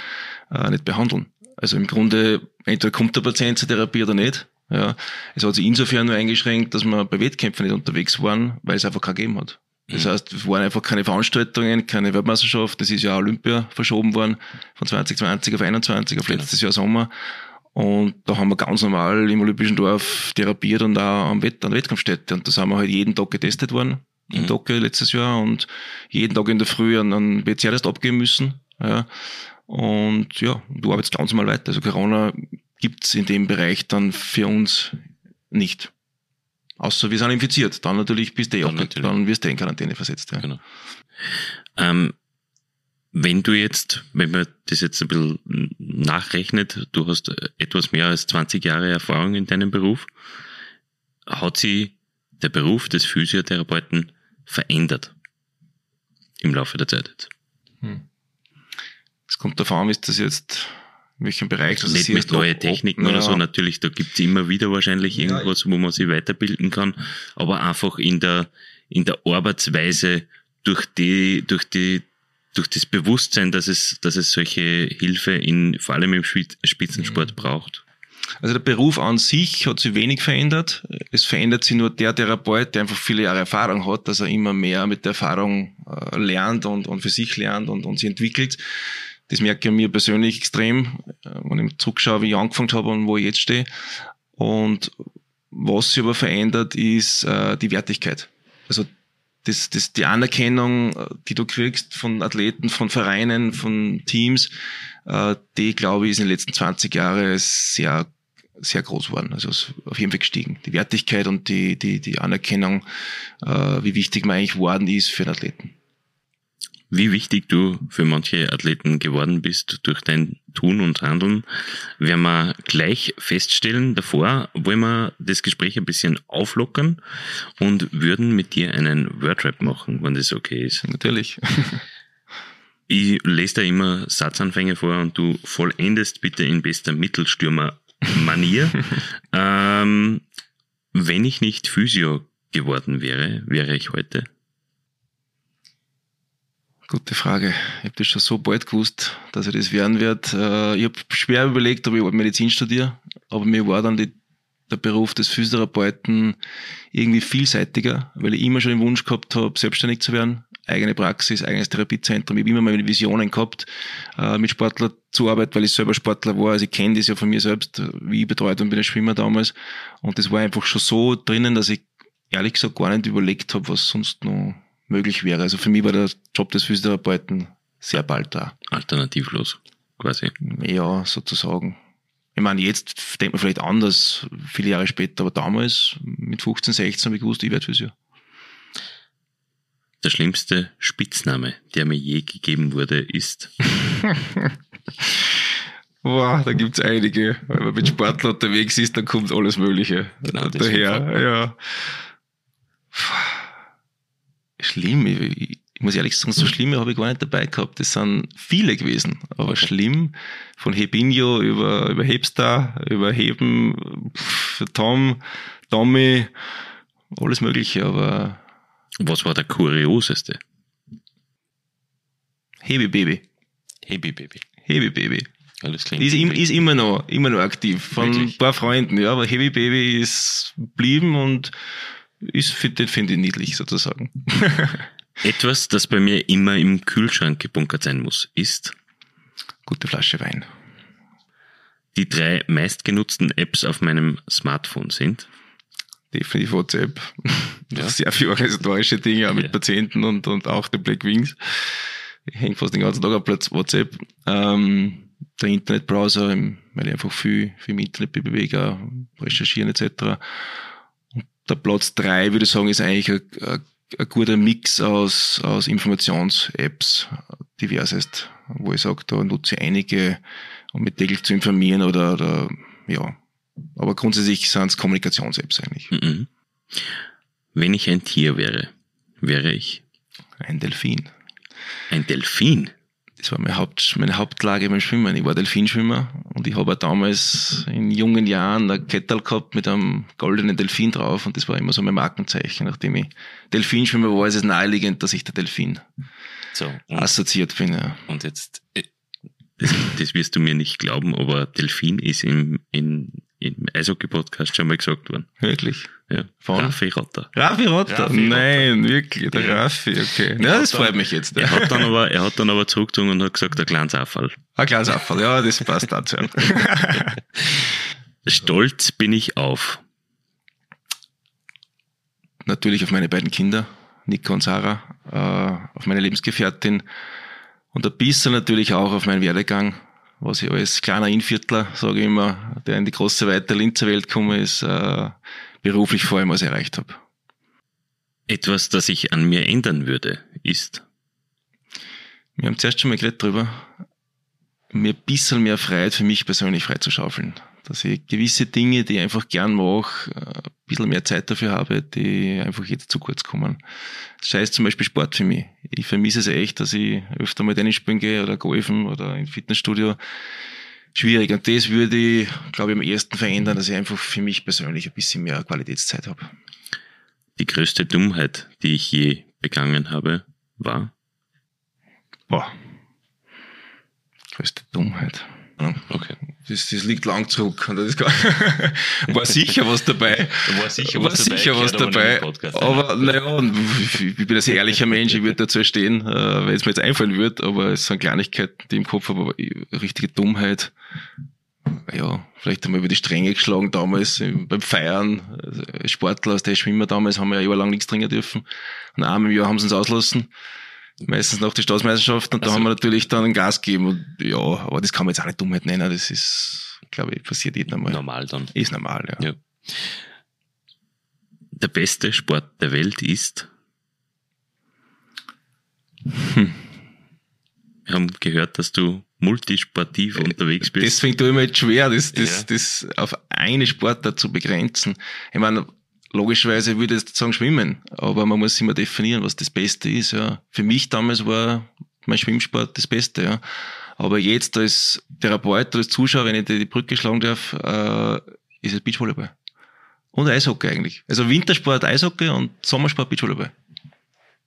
äh, nicht behandeln. Also im Grunde, entweder kommt der Patient zur Therapie oder nicht. Ja, es hat sich insofern nur eingeschränkt, dass wir bei Wettkämpfen nicht unterwegs waren, weil es einfach keinen gegeben hat. Das mhm. heißt, es waren einfach keine Veranstaltungen, keine Weltmeisterschaft. Das ist ja Olympia verschoben worden von 2020 auf 21 auf genau. letztes Jahr Sommer. Und da haben wir ganz normal im Olympischen Dorf therapiert und auch am Wett an Wettkampfstätte. Und da sind wir halt jeden Tag getestet worden, mhm. im Docke letztes Jahr und jeden Tag in der Früh an einen PCR-Test abgeben müssen. Ja. Und ja, du arbeitest ganz normal weiter. Also Corona gibt's in dem Bereich dann für uns nicht. Außer wir sind infiziert. Dann natürlich bist du eh dann, dann wirst du in Quarantäne versetzt. Ja. Genau. Ähm, wenn du jetzt, wenn man das jetzt ein bisschen nachrechnet, du hast etwas mehr als 20 Jahre Erfahrung in deinem Beruf, hat sich der Beruf des Physiotherapeuten verändert im Laufe der Zeit? Hm. Es kommt davon an, ist das jetzt welchem Bereich das Nicht mit neue Techniken ob, oder ja. so, natürlich, da gibt's immer wieder wahrscheinlich irgendwas, ja, wo man sich weiterbilden kann, aber einfach in der, in der Arbeitsweise durch die, durch die, durch das Bewusstsein, dass es, dass es solche Hilfe in, vor allem im Spitzensport mhm. braucht. Also der Beruf an sich hat sich wenig verändert. Es verändert sich nur der Therapeut, der einfach viele Jahre Erfahrung hat, dass er immer mehr mit der Erfahrung äh, lernt und, und für sich lernt und, und sich entwickelt. Das merke ich mir persönlich extrem, äh, wenn ich zurückschaue, wie ich angefangen habe und wo ich jetzt stehe. Und was sich aber verändert, ist äh, die Wertigkeit. Also das, das, die Anerkennung, äh, die du kriegst von Athleten, von Vereinen, von Teams, äh, die, glaube ich, ist in den letzten 20 Jahren sehr, sehr groß geworden. Also auf jeden Fall gestiegen. Die Wertigkeit und die, die, die Anerkennung, äh, wie wichtig man eigentlich geworden ist für den Athleten wie wichtig du für manche Athleten geworden bist durch dein Tun und Handeln, werden wir gleich feststellen. Davor wollen wir das Gespräch ein bisschen auflockern und würden mit dir einen Wordrap machen, wenn das okay ist. Natürlich. Ich lese da immer Satzanfänge vor und du vollendest bitte in bester Mittelstürmer-Manier. ähm, wenn ich nicht Physio geworden wäre, wäre ich heute Gute Frage. Ich habe das schon so bald gewusst, dass ich das werden werde. Äh, ich habe schwer überlegt, ob ich Medizin studiere, aber mir war dann die, der Beruf des Physiotherapeuten irgendwie vielseitiger, weil ich immer schon den Wunsch gehabt habe, selbstständig zu werden. Eigene Praxis, eigenes Therapiezentrum. Ich habe immer meine Visionen gehabt, äh, mit Sportlern zu arbeiten, weil ich selber Sportler war. Also ich kenne das ja von mir selbst, wie ich betreut und bin als Schwimmer damals. Und das war einfach schon so drinnen, dass ich ehrlich gesagt gar nicht überlegt habe, was sonst noch möglich wäre. Also für mich war der Job des Physiotherapeuten sehr bald da. Alternativlos, quasi. Ja, sozusagen. Ich meine, jetzt denkt man vielleicht anders, viele Jahre später, aber damals, mit 15, 16, habe ich gewusst, ich werde Physio. Der schlimmste Spitzname, der mir je gegeben wurde, ist. Boah, da gibt's einige. Wenn man mit Sportler unterwegs ist, dann kommt alles Mögliche Genau, daher. Ja. Schlimm. Ich, ich muss ehrlich sagen, so schlimme habe ich gar nicht dabei gehabt. Das sind viele gewesen. Aber Okay. schlimm, von Hebinho über, über Hebstar, über Heben, pff, Tom, Tommy, alles Mögliche. Aber Was war der kurioseste? Hebi Baby, Hebi Baby. Hebi Baby. Alles klingt. Ist, im- ist immer noch, immer noch aktiv. Von Wirklich? ein paar Freunden, ja. Aber Heavy Baby ist blieben und ist, finde find ich niedlich sozusagen. Etwas, das bei mir immer im Kühlschrank gebunkert sein muss, ist Gute Flasche Wein. die drei meistgenutzten Apps auf meinem Smartphone sind. Definitiv WhatsApp. Ja. Sehr viele organisatorische Dinge, auch mit. Patienten und, und auch der Black Wings. Ich hänge fast den ganzen Tag auf Platz WhatsApp. Ähm, der Internetbrowser, weil ich einfach viel, viel im Internet bewege, recherchieren etc. Der Platz drei würde ich sagen, ist eigentlich ein, ein, ein guter Mix aus, aus Informations-Apps, diversest, wo ich sage, da nutze ich einige, um mich täglich zu informieren oder, oder ja. Aber grundsätzlich sind es Kommunikations-Apps eigentlich. Mhm. Wenn ich ein Tier wäre, wäre ich Ein Delfin. ein Delfin. Das war meine, Haupt, meine Hauptlage beim Schwimmen. Ich war Delfinschwimmer und ich habe damals in jungen Jahren ein Kettel gehabt mit einem goldenen Delfin drauf und das war immer so mein Markenzeichen. Nachdem ich Delfinschwimmer war, ist es naheliegend, dass ich der Delfin So, assoziiert bin. Ja. und jetzt, äh, das, das wirst du mir nicht glauben, aber Delfin ist im, in, im Eishockey-Podcast schon mal gesagt worden. Wirklich. Ja. Von? Raffi Rotter. Raffi Rotter? Raffi Rotter. Nein, wirklich, der Ja. Raffi, okay. Ja, das dann- freut mich jetzt. Er hat dann aber, er hat dann aber zurückgezogen und hat gesagt, ein kleines Affall. Ein kleines Abfall, ja, das passt dazu. Stolz bin ich auf. natürlich auf meine beiden Kinder, Nico und Sarah, äh, auf meine Lebensgefährtin und ein bisschen natürlich auch auf meinen Werdegang, was ich als kleiner Inviertler, sage ich immer, der in die große weite Linzer Welt gekommen ist, äh, beruflich vor allem was ich erreicht habe. Etwas, das ich an mir ändern würde, ist. Wir haben zuerst schon mal geredet drüber, mir ein bisschen mehr Freiheit für mich persönlich freizuschaufeln. Dass ich gewisse Dinge, die ich einfach gern mache, äh, bisschen mehr Zeit dafür habe, die einfach jetzt zu kurz kommen. Das heißt zum Beispiel Sport für mich. Ich vermisse es echt, dass ich öfter mal Tennis spielen gehe oder golfen oder im Fitnessstudio. Schwierig. Und das würde ich, glaube ich, am ersten verändern, dass ich einfach für mich persönlich ein bisschen mehr Qualitätszeit habe. Die größte Dummheit, die ich je begangen habe, war. Boah. Größte Dummheit. Okay. Das, das liegt lang zurück. Und das war sicher was dabei. War sicher war sicher was dabei. Aber naja, ich bin ein sehr ehrlicher Mensch, ich würde dazu stehen, äh, wenn es mir jetzt einfallen würde, aber es sind Kleinigkeiten, die im Kopf habe, aber ich- richtige Dummheit. Ja, vielleicht haben wir über die Stränge geschlagen damals im- beim Feiern. Also, Sportler aus der Schwimmer damals haben wir ja jahrelang nichts trinken dürfen. Und einmal im Jahr haben sie uns auslassen. Meistens nach der Staatsmeisterschaft und da Also- haben wir natürlich dann ein Gas gegeben. Und ja, aber das kann man jetzt auch nicht Dummheit nennen. Das ist, glaube ich, passiert jedem einmal. Normal dann. Ist normal, ja. Ja. Der beste Sport der Welt ist. Hm. Wir haben gehört, dass du multisportiv unterwegs bist. Deswegen tue ich mir jetzt schwer, das, das, Ja. das auf eine Sportart zu begrenzen. Ich meine, logischerweise würde ich jetzt sagen Schwimmen, aber man muss immer definieren, was das Beste ist. Ja. Für mich damals war mein Schwimmsport das Beste. Ja. Aber jetzt als Therapeut oder als Zuschauer, wenn ich die, die Brücke schlagen darf, äh, ist es Beachvolleyball. Und Eishockey eigentlich. Also Wintersport Eishockey und Sommersport Beachvolleyball.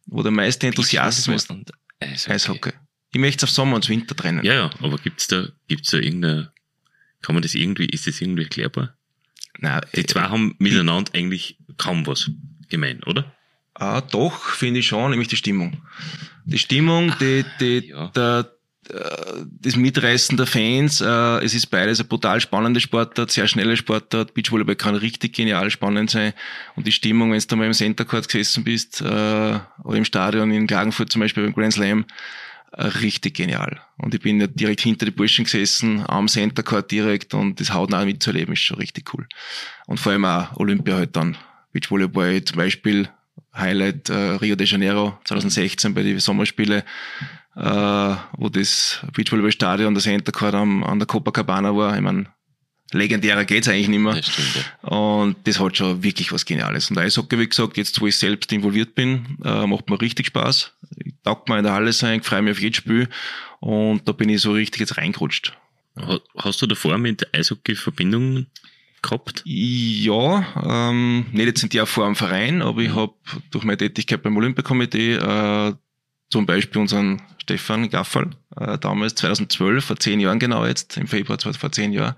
Wo der meiste Enthusiasmus, Und Eishockey. Eishockey. Ich möchte es auf Sommer und Winter trennen. Ja, ja, aber gibt's da, gibt's da irgendeine, kann man das irgendwie, ist das irgendwie erklärbar? Nein, Die zwei haben miteinander eigentlich kaum was gemein, oder? Ah, doch, finde ich schon, nämlich die Stimmung. Die Stimmung, die, die, ja. der, äh, das Mitreißen der Fans, äh, es ist beides ein brutal spannender Sportart, sehr schnelle Sportart. Beachvolleyball kann richtig genial spannend sein. Und die Stimmung, wenn du mal im Center Court gesessen bist, äh, oder im Stadion in Klagenfurt zum Beispiel beim Grand Slam, äh, richtig genial. Und ich bin ja direkt hinter die Burschen gesessen, am Center Court direkt und das hautnah mitzuerleben ist schon richtig cool. Und vor allem auch Olympia halt dann. Beachvolleyball zum Beispiel, Highlight äh, Rio de Janeiro 2016 bei den Sommerspielen äh, wo das Beachvolleyballstadion, das Center Court am, an der Copacabana war. Ich meine, legendärer geht's eigentlich nicht mehr. Das stimmt, ja. Und das hat schon wirklich was Geniales. Und Eishockey, wie gesagt, jetzt wo ich selbst involviert bin, äh, macht mir richtig Spaß. Taugt mir in der Halle sein, freue mich auf jedes Spiel. Und da bin ich so richtig jetzt reingerutscht. Ha- Hast du davor mit Eishockey Verbindungen gehabt? Ja, ähm, nicht jetzt in der Form Verein, aber ich habe durch meine Tätigkeit beim Olympiakomitee äh, zum Beispiel unseren Stefan Gaffal, äh, damals 2012, vor zehn Jahren genau jetzt, im Februar vor zehn Jahren,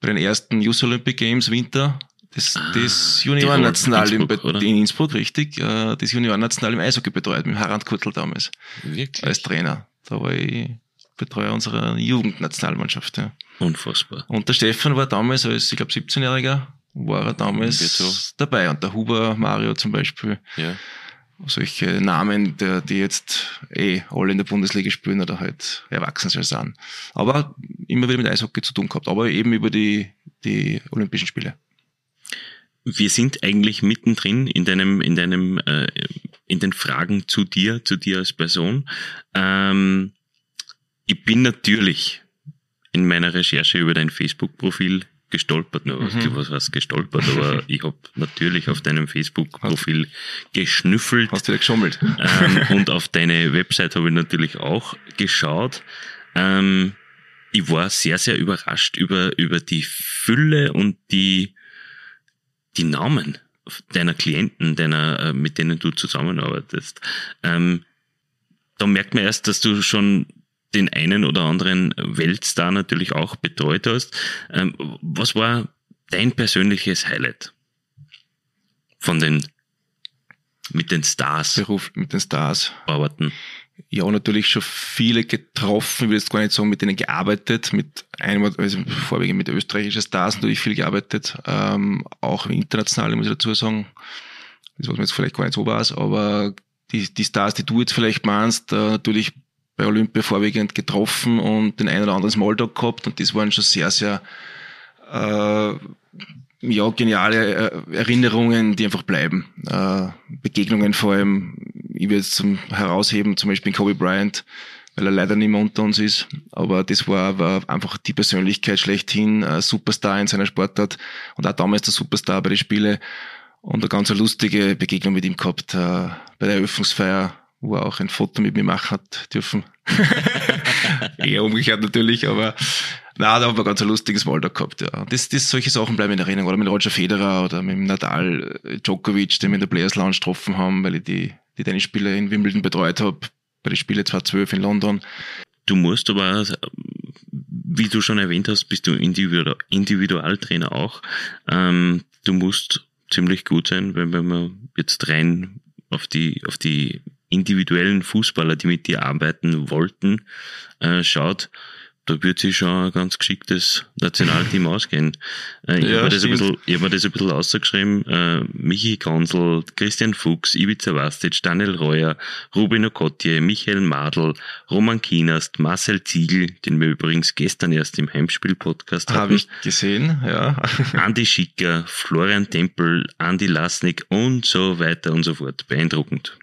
bei den ersten Youth Olympic Games Winter, das, Ah, das Juniorennational in, in Innsbruck, richtig, äh, das Juniorennational im Eishockey betreut, mit Harald Kurtl damals, Wirklich? als Trainer. Da war ich Betreuer unserer Jugendnationalmannschaft, ja. Unfassbar. Und der Stefan war damals als, ich glaube, 17-Jähriger, war er damals dabei. Und der Huber Mario zum Beispiel, Ja. solche Namen, der, die jetzt eh alle in der Bundesliga spielen oder halt erwachsen sind. Aber immer wieder mit Eishockey zu tun gehabt, aber eben über die, die Olympischen Spiele. Wir sind eigentlich mittendrin in deinem, in deinem, äh, in den Fragen zu dir, zu dir als Person. Ähm, ich bin natürlich in meiner Recherche über dein Facebook-Profil gestolpert. Nur was, Mhm. was heißt gestolpert, aber ich habe natürlich auf deinem Facebook-Profil geschnüffelt. Hast du wieder geschummelt? ähm, und auf deine Website habe ich natürlich auch geschaut. Ähm, ich war sehr, sehr überrascht über, über die Fülle und die, die Namen deiner Klienten, deiner, äh, mit denen du zusammenarbeitest. Ähm, da merkt man erst, dass du schon den einen oder anderen Weltstar natürlich auch betreut hast. Ähm, was war dein persönliches Highlight von den mit den Stars Beruf mit den Stars. arbeiten? Ja, natürlich schon viele getroffen, ich will jetzt gar nicht sagen, mit denen gearbeitet, mit einem, also vorwiegend mit österreichischen Stars natürlich viel gearbeitet, ähm, auch international, muss ich dazu sagen. Das was man jetzt vielleicht gar nicht so weiß, aber die, die Stars, die du jetzt vielleicht meinst, äh, natürlich bei Olympia vorwiegend getroffen und den einen oder anderen Smalltalk gehabt und das waren schon sehr, sehr äh, ja, geniale äh, Erinnerungen, die einfach bleiben. Äh, Begegnungen vor allem, ich will jetzt zum herausheben, zum Beispiel Kobe Bryant, weil er leider nicht mehr unter uns ist. Aber das war, war einfach die Persönlichkeit schlechthin, Superstar in seiner Sportart und auch damals der Superstar bei den Spielen. Und eine ganz lustige Begegnung mit ihm gehabt äh, bei der Eröffnungsfeier, wo er auch ein Foto mit mir machen hat dürfen. Eher umgekehrt natürlich, aber na, da haben wir ganz ein lustiges Mal da gehabt, ja. Das, das, solche Sachen bleiben in Erinnerung. Oder mit Roger Federer oder mit Nadal äh, Djokovic, den wir in der Players Lounge getroffen haben, weil ich die, die Tennisspieler in Wimbledon betreut habe, bei den Spielen 2012 in London. Du musst aber, wie du schon erwähnt hast, bist du Individu Individualtrainer auch. Ähm, du musst ziemlich gut sein, wenn, wenn man jetzt rein auf die, auf die individuellen Fußballer, die mit dir arbeiten wollten, äh, schaut, da wird sich schon ein ganz geschicktes Nationalteam ausgehen. Äh, ich Ja, habe mir, das ein bisschen- ich hab mir das ein bisschen ausgeschrieben. Äh, Michi Konsel, Christian Fuchs, Ivica Vastic, Daniel Reuer, Rubino Kotje, Michael Madl, Roman Kienast, Marcel Ziegel, den wir übrigens gestern erst im Heimspiel-Podcast Habe hatten. ich gesehen, ja. Andi Schicker, Florian Tempel, Andi Lasnik und so weiter und so fort. Beeindruckend.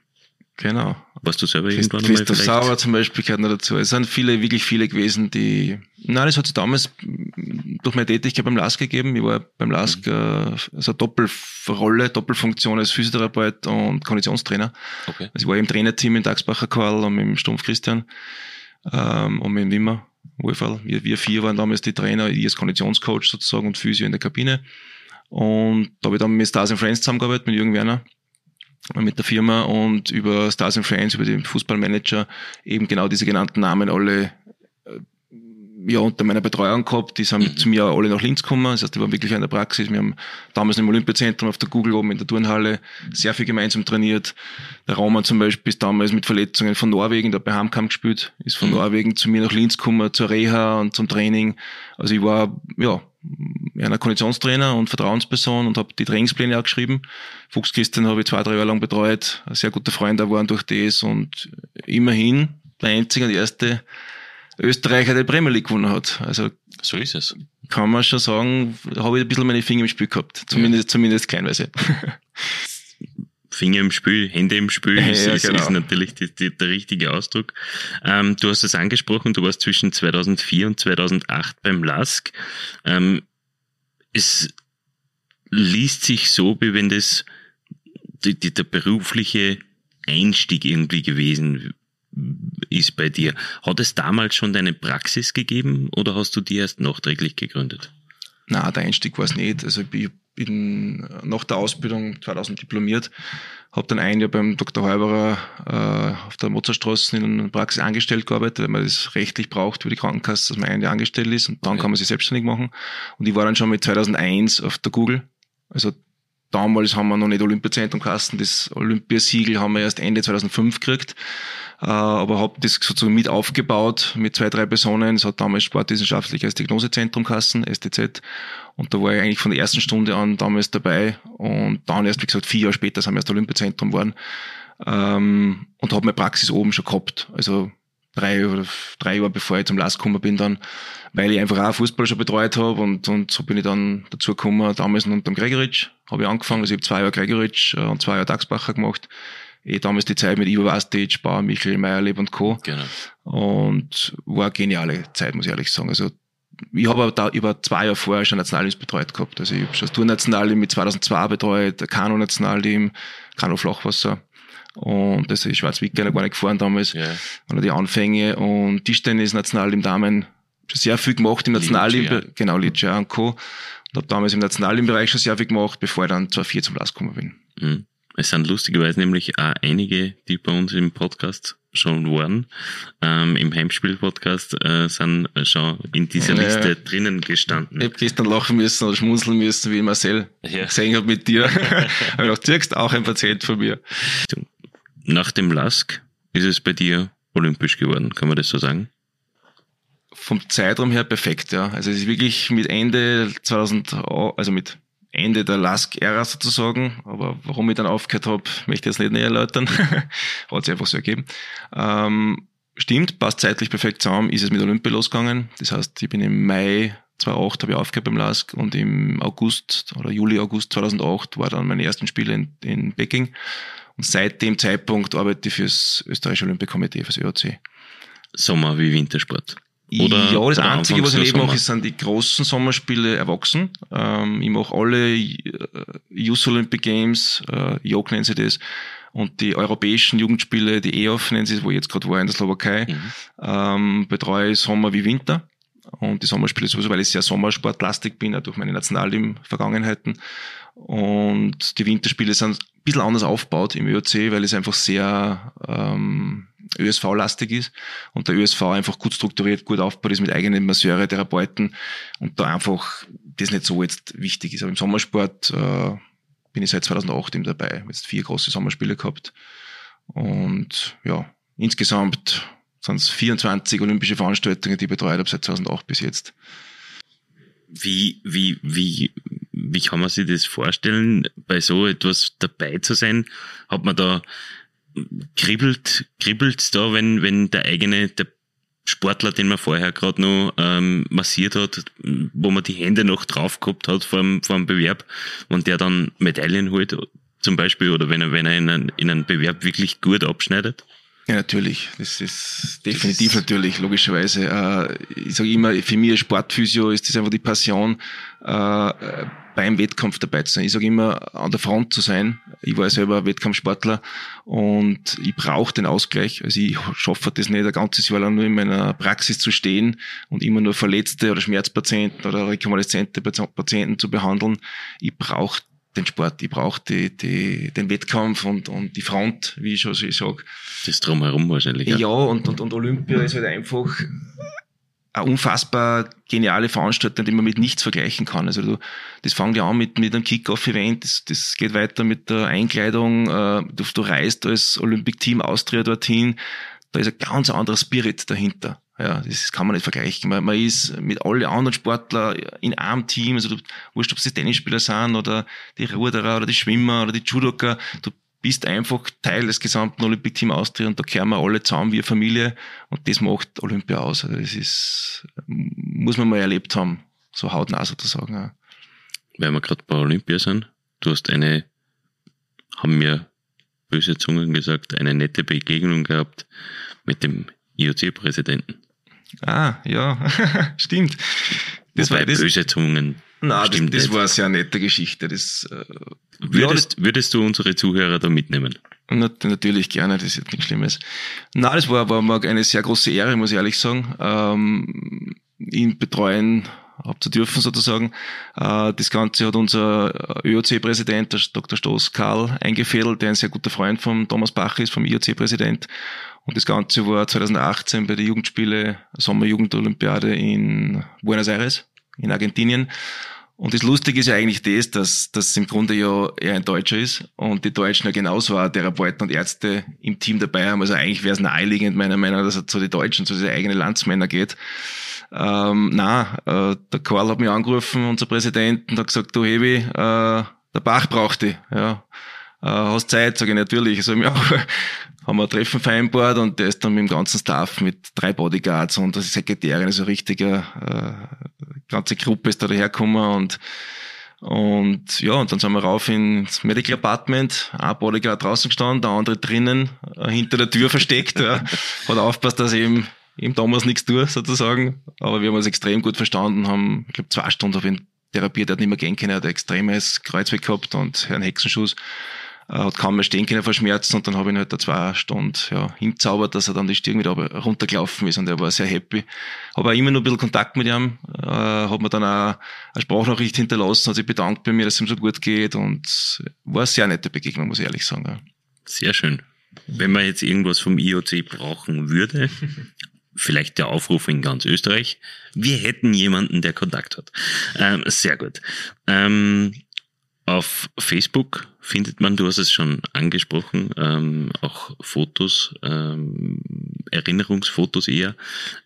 Genau. Warst du selber Christ, irgendwann Christoph vielleicht? Sauer zum Beispiel gehört noch dazu. Es sind viele, wirklich viele gewesen, die, nein, das hat sich damals durch meine Tätigkeit beim LASK gegeben. Ich war beim LASK Mhm. äh, so eine Doppelrolle, Doppelfunktion als Physiotherapeut und Konditionstrainer. Okay. Also ich war im Trainerteam in Dagsbacher Karl und mit dem Stumpf Christian ähm, und mit dem Wimmer Wohlfall. Wir, wir vier waren damals die Trainer, ich als Konditionscoach sozusagen und Physio in der Kabine. Und da habe ich dann mit Stars and Friends zusammengearbeitet, mit Jürgen Werner. Mit der Firma und über Stars and Friends, über den Fußballmanager eben genau diese genannten Namen alle äh, ja, unter meiner Betreuung gehabt. Die sind mhm. zu mir alle nach Linz gekommen. Das heißt, die waren wirklich in der Praxis. Wir haben damals im Olympiazentrum auf der Google oben in der Turnhalle sehr viel gemeinsam trainiert. Der Roman zum Beispiel ist damals mit Verletzungen von Norwegen, der bei Hamkamp gespielt, ist von mhm. Norwegen zu mir nach Linz gekommen, zur Reha und zum Training. Also ich war, ja, einer Konditionstrainer und Vertrauensperson und habe die Trainingspläne auch geschrieben. Fuchskisten habe ich zwei, drei Jahre lang betreut. Ein sehr guter Freund waren durch das und immerhin der einzige und erste Österreicher, der Premier League gewonnen hat. Also so ist es. Kann man schon sagen, habe ich ein bisschen meine Finger im Spiel gehabt. Zumindest, ja. zumindest kleinweise. Finger im Spiel, Hände im Spiel ja, ist, ist, genau. ist, natürlich die, die, der richtige Ausdruck. Ähm, du hast es angesprochen, du warst zwischen 2004 und 2008 beim LASK. Ähm, es liest sich so, wie wenn das die, die, der berufliche Einstieg irgendwie gewesen ist bei dir. Hat es damals schon deine Praxis gegeben oder hast du die erst nachträglich gegründet? Na, der Einstieg war es nicht. Also ich bin nach der Ausbildung 2000 diplomiert, habe dann ein Jahr beim Dr. Heuberer äh, auf der Mozartstraße in einer Praxis angestellt gearbeitet, weil man das rechtlich braucht für die Krankenkasse, dass man ein Jahr angestellt ist und dann okay. kann man sich selbstständig machen. Und ich war dann schon mit 2001 auf der Google. Also damals haben wir noch nicht Olympiazentrum Kassen, das Olympiasiegel haben wir erst Ende 2005 gekriegt. Äh, aber habe das sozusagen mit aufgebaut mit zwei, drei Personen. Es hat damals Sportwissenschaftliches Diagnosezentrum Kassen, STZ. Und da war ich eigentlich von der ersten Stunde an damals dabei. Und dann erst, wie gesagt, vier Jahre später sind wir erst Olympiazentrum geworden. Ähm, und habe meine Praxis oben schon gehabt. Also drei oder drei Jahre bevor ich zum LAS gekommen bin dann, weil ich einfach auch Fußball schon betreut habe und, und so bin ich dann dazu gekommen, damals unter dem Gregoritsch habe ich angefangen, also ich habe zwei Jahre Gregoritsch äh, und zwei Jahre Dagsbacher gemacht eh damals die Zeit mit Ivo Vastic, Bauer, Michael, Meyerleb und Co. Genau. Und war eine geniale Zeit, muss ich ehrlich sagen. Also ich habe aber da über zwei Jahre vorher schon Nationalteams betreut gehabt. Also ich habe schon das Tournationalteam mit 2002 betreut, Kanu-Nationalteam, Kanu-Flachwasser. Und das ist Schwarzwickel gar nicht gefahren damals. Yeah. Und die Anfänge und Tischtennis-Nationalteam Damen schon sehr viel gemacht im Nationalteam, genau, Licia und Co. Und habe damals im Nationalteam-Bereich schon sehr viel gemacht, bevor ich dann 2004 zum Last gekommen bin. Mhm. Es sind lustigerweise nämlich auch einige, die bei uns im Podcast schon waren, ähm, im Heimspiel-Podcast, äh, sind schon in dieser ja, Liste drinnen gestanden. Ich habe gestern lachen müssen oder schmunzeln müssen, wie Marcel ja. gesehen hat mit dir. Aber noch zirkst auch ein Patient von mir. Nach dem Lask ist es bei dir olympisch geworden, kann man das so sagen? Vom Zeitraum her perfekt, ja. Also es ist wirklich mit Ende 2000, also mit Ende der Lask-Ära sozusagen. Aber warum ich dann aufgehört habe, möchte ich jetzt nicht näher erläutern. Hat sich einfach so ergeben. Ähm, stimmt, passt zeitlich perfekt zusammen, ist es mit Olympia losgegangen. Das heißt, ich bin im Mai 2008 habe ich aufgehört beim LASK und im August oder Juli, August 2008 war dann meine ersten Spiele in, in Peking. Und seit dem Zeitpunkt arbeite ich fürs österreichische Olympiakomitee, fürs ÖOC. Sommer- wie Wintersport. Oder ja, das Einzige, was ich nicht mache, sind die großen Sommerspiele erwachsen. Ähm, ich mache alle äh, Youth Olympic Games, äh, JOG nennen sie das, und die europäischen Jugendspiele, die EOF nennen sie es, wo ich jetzt gerade war in der Slowakei, mhm. ähm, betreue Sommer wie Winter. Und die Sommerspiele sowieso, weil ich sehr sommersportlastig bin, auch durch meine Nationalteam-Vergangenheiten. Und die Winterspiele sind ein bisschen anders aufgebaut im ÖOC, weil es einfach sehr ähm, ÖSV-lastig ist und der ÖSV einfach gut strukturiert, gut aufgebaut ist mit eigenen Masseure, Therapeuten und da einfach das nicht so jetzt wichtig ist. Aber im Sommersport äh, bin ich seit 2008 eben dabei, jetzt vier große Sommerspiele gehabt und ja, insgesamt sind es 24 olympische Veranstaltungen, die ich betreut habe seit 2008 bis jetzt. Wie, wie, wie, wie kann man sich das vorstellen, bei so etwas dabei zu sein? Hat man da kribbelt, kribbelt's da, wenn, wenn der eigene, der Sportler, den man vorher gerade noch ähm, massiert hat, wo man die Hände noch drauf gehabt hat vor dem, vor dem Bewerb und der dann Medaillen holt, zum Beispiel, oder wenn er, wenn er in, einen, in einem Bewerb wirklich gut abschneidet? Ja, natürlich. Das ist definitiv das ist natürlich, logischerweise. Äh, ich sage immer, für mich als Sportphysio ist das einfach die Passion, äh, beim Wettkampf dabei zu sein. Ich sage immer, an der Front zu sein. Ich war selber Wettkampfsportler und ich brauche den Ausgleich. Also ich schaffe das nicht, ein ganzes Jahr lang nur in meiner Praxis zu stehen und immer nur verletzte oder Schmerzpatienten oder rekonvaleszente Patienten zu behandeln. Ich brauche den Sport, ich brauche die, die, den Wettkampf und, und die Front, wie ich schon so sage. Das drumherum wahrscheinlich. Ja, ja und, und, und Olympia ist halt einfach eine unfassbar geniale Veranstaltung, die man mit nichts vergleichen kann. Also du, das fängt ja an mit, mit einem Kick-Off-Event, das, das geht weiter mit der Einkleidung, äh, du, du reist als Olympic Team Austria dorthin, da ist ein ganz anderer Spirit dahinter. Ja, das kann man nicht vergleichen. Man, man ist mit allen anderen Sportlern in einem Team, also du, wurscht, ob es die Tennisspieler sind oder die Ruderer oder die Schwimmer oder die Judoka, du bist einfach Teil des gesamten Olympic Team Austria und da kehren wir alle zusammen wie eine Familie und das macht Olympia aus. Also das ist, muss man mal erlebt haben, so hautnah sozusagen. Ja. Weil wir gerade bei Olympia sind, du hast eine, haben mir böse Zungen gesagt, eine nette Begegnung gehabt mit dem IOC-Präsidenten. Ah, ja, stimmt. Das Wobei war das, böse Zungen. Nein, das, das war eine sehr nette Geschichte. Das, äh, würdest, ja, würdest du unsere Zuhörer da mitnehmen? Natürlich gerne, das ist jetzt nichts Schlimmes. Na, das war, war mir eine sehr große Ehre, muss ich ehrlich sagen, ähm, ihn betreuen zu dürfen sozusagen. Äh, das Ganze hat unser ÖOC-Präsident, der Dr. Stoß Karl, eingefädelt, der ein sehr guter Freund von Thomas Bach ist, vom IOC-Präsident. Und das Ganze war 2018 bei der Jugendspiele, Sommerjugendolympiade in Buenos Aires, in Argentinien. Und das Lustige ist ja eigentlich das, dass das im Grunde ja er ein Deutscher ist und die Deutschen ja genauso auch Therapeuten und Ärzte im Team dabei haben. Also eigentlich wäre es naheliegend, meiner Meinung nach, dass er zu den Deutschen, zu seinen eigenen Landsmänner geht. Ähm, na, äh, der Karl hat mich angerufen, unser Präsident, und hat gesagt, du Hebi, äh, der Bach braucht dich. Ja. Äh, hast Zeit? Sag ich natürlich. Also, ja, haben wir ein Treffen vereinbart und der ist dann mit dem ganzen Staff, mit drei Bodyguards und der Sekretärin, also richtiger, äh, ganze Gruppe ist da dahergekommen und und ja, und dann sind wir rauf ins Medical Apartment, ein Bodyguard draußen gestanden, der andere drinnen, äh, hinter der Tür versteckt, ja. hat aufgepasst, dass eben, eben damals nichts tue, sozusagen. Aber wir haben uns extrem gut verstanden, haben, ich glaube, zwei Stunden auf ihn therapiert, er hat nicht mehr gehen können, er hat ein extremes Kreuzweg gehabt und einen Hexenschuss hat kaum mehr stehen können vor Schmerzen und dann habe ich ihn halt da zwei Stunden ja, hinzaubert, dass er dann die Stirn wieder runtergelaufen ist und er war sehr happy. Habe auch immer noch ein bisschen Kontakt mit ihm, äh, hat mir dann auch eine Sprachnachricht hinterlassen, hat sich bedankt bei mir, dass es ihm so gut geht und war eine sehr nette Begegnung, muss ich ehrlich sagen. Ja. Sehr schön. Wenn man jetzt irgendwas vom IOC brauchen würde, vielleicht der Aufruf in ganz Österreich, wir hätten jemanden, der Kontakt hat. Ähm, sehr gut. Ähm, auf Facebook findet man, du hast es schon angesprochen, ähm, auch Fotos, ähm, Erinnerungsfotos eher,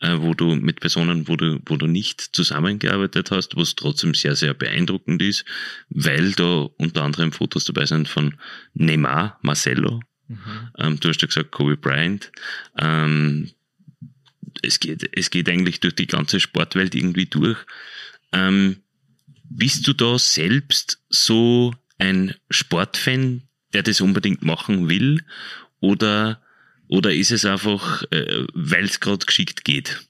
äh, wo du mit Personen, wo du, wo du nicht zusammengearbeitet hast, was trotzdem sehr, sehr beeindruckend ist, weil da unter anderem Fotos dabei sind von Neymar, Marcelo, mhm. ähm, du hast ja gesagt Kobe Bryant, ähm, es geht, es geht eigentlich durch die ganze Sportwelt irgendwie durch. Ähm, bist du da selbst so ein Sportfan, der das unbedingt machen will? Oder, oder ist es einfach, äh, weil es gerade geschickt geht?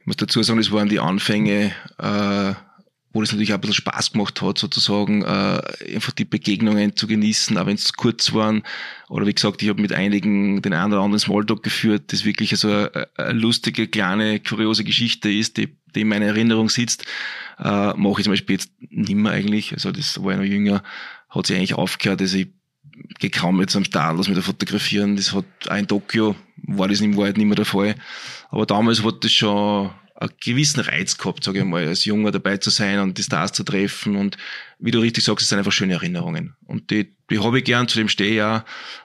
Ich muss dazu sagen, es waren die Anfänge, äh, wo das natürlich auch ein bisschen Spaß gemacht hat, sozusagen, äh, einfach die Begegnungen zu genießen, auch wenn es kurz waren. Oder wie gesagt, ich habe mit einigen den einen oder anderen Smalltalk geführt, das wirklich so eine, eine lustige, kleine, kuriose Geschichte ist, die, die in meiner Erinnerung sitzt äh, mache ich zum Beispiel jetzt nimmer eigentlich. Also das war ich noch jünger, hat sich eigentlich aufgehört, also ich gehe kaum jetzt am Stadlos mit der Fotografieren. Das hat auch in Tokio war das in Wahrheit nicht mehr der Fall. Aber damals hat das schon einen gewissen Reiz gehabt, sage ich mal, als Junger dabei zu sein und die Stars zu treffen. Und wie du richtig sagst, es sind einfach schöne Erinnerungen. Und die, die habe ich gern, zu dem stehe ich auch.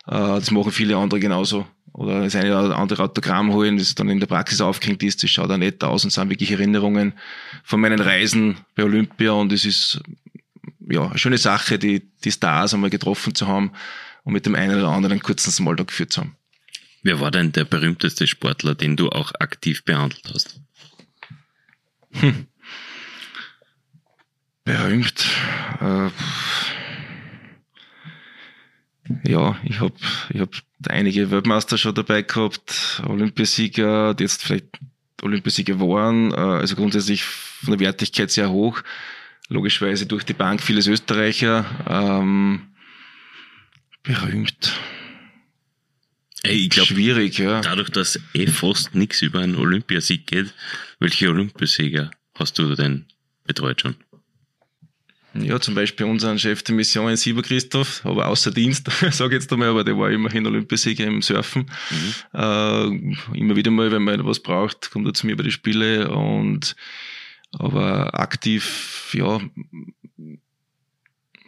Äh, das machen viele andere genauso oder das eine oder andere Autogramm holen, das dann in der Praxis aufgehängt ist, das schaut auch nett aus und sind wirklich Erinnerungen von meinen Reisen bei Olympia und es ist ja eine schöne Sache, die, die Stars einmal getroffen zu haben und mit dem einen oder anderen einen kurzen Smalltalk geführt zu haben. Wer war denn der berühmteste Sportler, den du auch aktiv behandelt hast? Hm. Berühmt. Äh, ja, ich habe ich hab einige Weltmeister schon dabei gehabt, Olympiasieger, die jetzt vielleicht Olympiasieger waren, äh, also grundsätzlich von der Wertigkeit sehr hoch. Logischerweise durch die Bank vieles Österreicher. Ähm, berühmt. Ey, ich glaub, Schwierig, ja. Dadurch, dass eh fast nichts über einen Olympiasieg geht, welche Olympiasieger hast du denn betreut schon? Ja, zum Beispiel unseren Chef der Mission, in Sieber Christoph, aber außer Dienst, sage ich jetzt einmal, aber der war immerhin Olympiasieger im Surfen. Mhm. Äh, immer wieder mal, wenn man was braucht, kommt er zu mir bei den Spiele und aber aktiv, ja,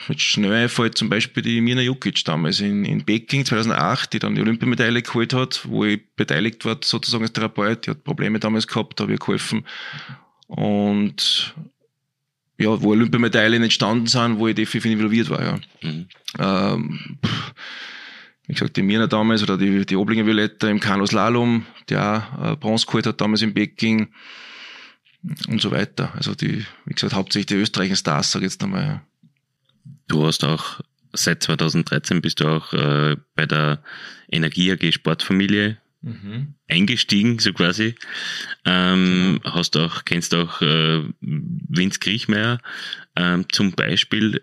mit schnell fällt zum Beispiel die Mina Jukic damals in, in Peking 2008, die dann die Olympiamedaille geholt hat, wo ich beteiligt war sozusagen als Therapeut. Die hat Probleme damals gehabt, da habe ich geholfen. Und ja, wo Olympiamedaillen entstanden sind, wo ich definitiv involviert war, ja. Mhm. Ähm, wie gesagt, die Mirna damals oder die, die Oblinger Violetta im Kanuslalom, der auch äh, Bronze geholt hat damals in Peking und so weiter. Also die, wie gesagt, hauptsächlich die österreichischen Stars, sag ich jetzt einmal. Ja. Du hast auch seit 2013 bist du auch äh, bei der Energie AG Sportfamilie mhm. eingestiegen, so quasi. Ähm, genau. Hast auch, kennst auch äh, Vince Kriechmeier ähm, zum Beispiel.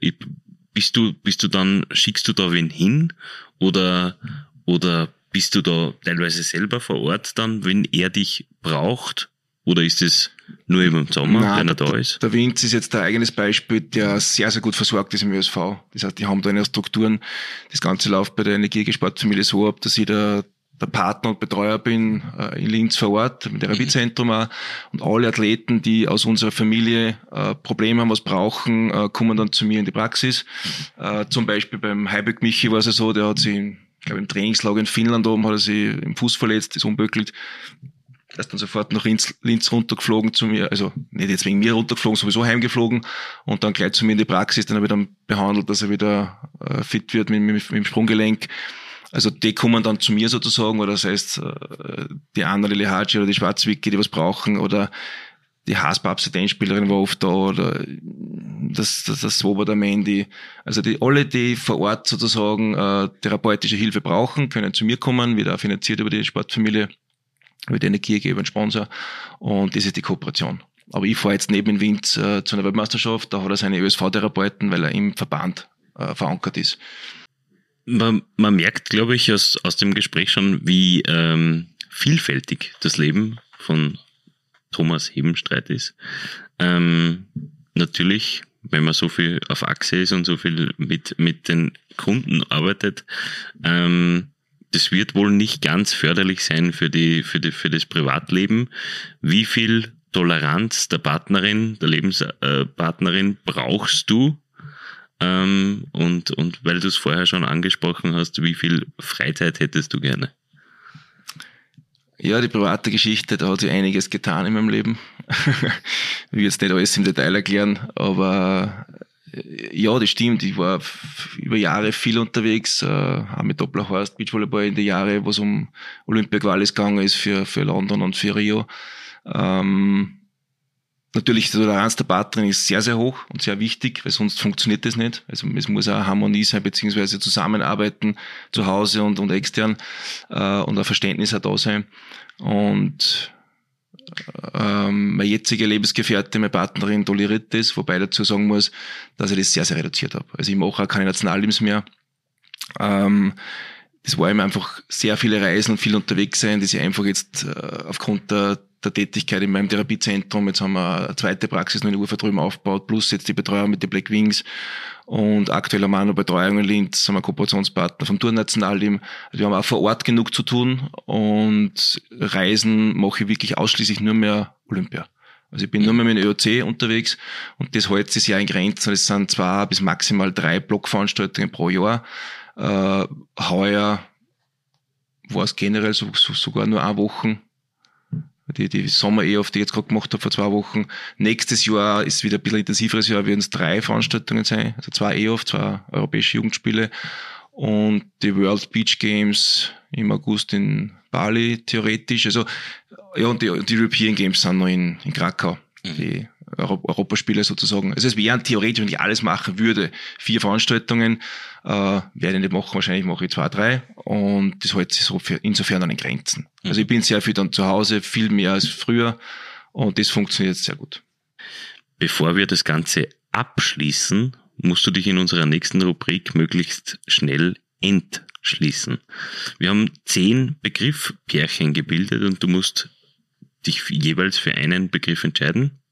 Bist du, bist du dann, schickst du da wen hin oder, oder bist du da teilweise selber vor Ort dann, wenn er dich braucht? Oder ist es nur im Sommer, Nein, wenn er da ist? Der Winz ist jetzt ein eigenes Beispiel, der sehr, sehr gut versorgt ist im ÖSV. Das heißt, die haben da eine Strukturen. Das Ganze läuft bei der Energiegesportfamilie so ab, dass ich der, der Partner und Betreuer bin äh, in Linz vor Ort, im Therapiezentrum auch. Und alle Athleten, die aus unserer Familie äh, Probleme haben, was brauchen, äh, kommen dann zu mir in die Praxis. Äh, zum Beispiel beim Heiberg Michi war es ja so, der hat sich ich glaube, im Trainingslager in Finnland oben hat er sich im Fuß verletzt, ist unböckelt. Er ist dann sofort nach Linz, Linz runtergeflogen zu mir, also nicht jetzt wegen mir runtergeflogen, sowieso heimgeflogen und dann gleich zu mir in die Praxis, dann habe ich dann behandelt, dass er wieder äh, fit wird mit, mit, mit dem Sprunggelenk. Also die kommen dann zu mir sozusagen, oder das heißt, äh, die Anna Lili Haji oder die Schwarzwicke, die was brauchen, oder die Haspa-Absidenzspielerin war oft da, oder das, das, das Swoboda Mandy. Also die, alle, die vor Ort sozusagen äh, therapeutische Hilfe brauchen, können zu mir kommen, wieder finanziert über die Sportfamilie über die Energiegeber und Sponsor. Und das ist die Kooperation. Aber ich fahre jetzt neben in Winz äh, zu einer Weltmeisterschaft, da hat er seine ÖSV-Therapeuten, weil er im Verband äh, verankert ist. Man, man merkt, glaube ich, aus, aus dem Gespräch schon, wie ähm, vielfältig das Leben von Thomas Hebenstreit ist. Ähm, natürlich, wenn man so viel auf Achse ist und so viel mit, mit den Kunden arbeitet, ähm, das wird wohl nicht ganz förderlich sein für, die, für, die, für das Privatleben. Wie viel Toleranz der Partnerin, der Lebenspartnerin brauchst du? Ähm, und, und weil du es vorher schon angesprochen hast, wie viel Freizeit hättest du gerne? Ja, die private Geschichte, da hat sich einiges getan in meinem Leben. ich will jetzt nicht alles im Detail erklären, aber ja, das stimmt. Ich war über Jahre viel unterwegs, äh, auch mit Dopplerhorst, Beachvolleyball in die Jahre, wo es um Olympia-Qualis gegangen ist für, für London und für Rio. Ähm, natürlich, die Toleranz der Partnerin ist sehr, sehr hoch und sehr wichtig, weil sonst funktioniert das nicht. Also es muss auch Harmonie sein, beziehungsweise zusammenarbeiten zu Hause und, und extern äh, und ein Verständnis auch da sein. Und ähm, meine jetzige Lebensgefährtin, meine Partnerin toleriert das, wobei ich dazu sagen muss, dass ich das sehr, sehr reduziert habe. Also ich mache auch keine Nationalteams mehr. Ähm, das war eben einfach sehr viele Reisen und viel unterwegs sein, die sich einfach jetzt äh, aufgrund der, der Tätigkeit in meinem Therapiezentrum, jetzt haben wir eine zweite Praxis noch in Ufer drüben aufgebaut, plus jetzt die Betreuung mit den Black Wings und aktuell haben wir auch noch Betreuung in Linz, sind wir Kooperationspartner vom Tournationalteam. Also wir haben auch vor Ort genug zu tun und Reisen mache ich wirklich ausschließlich nur mehr Olympia. Also ich bin nur mehr mit dem ÖOC unterwegs und das hält sich ja in Grenzen. Es sind zwei bis maximal drei Blockveranstaltungen pro Jahr. Äh, heuer war es generell so, so, sogar nur eine Woche die, die Sommer-E, auf die ich jetzt gerade gemacht habe vor zwei Wochen. Nächstes Jahr ist wieder ein bisschen intensiveres Jahr, werden es drei Veranstaltungen sein, also zwei E-Off, zwei europäische Jugendspiele und die World Beach Games im August in Bali theoretisch. Also ja, und die, die European Games sind noch in, in Krakau. Mhm. Die Europaspiele sozusagen. Also es wären theoretisch, wenn ich alles machen würde, vier Veranstaltungen, äh, werde ich nicht machen, wahrscheinlich mache ich zwei, drei und das hält sich so für, insofern an den Grenzen. Mhm. Also ich bin sehr viel dann zu Hause, viel mehr als früher und das funktioniert sehr gut. Bevor wir das Ganze abschließen, musst du dich in unserer nächsten Rubrik möglichst schnell entschließen. Wir haben zehn Begriffpärchen gebildet und du musst dich jeweils für einen Begriff entscheiden.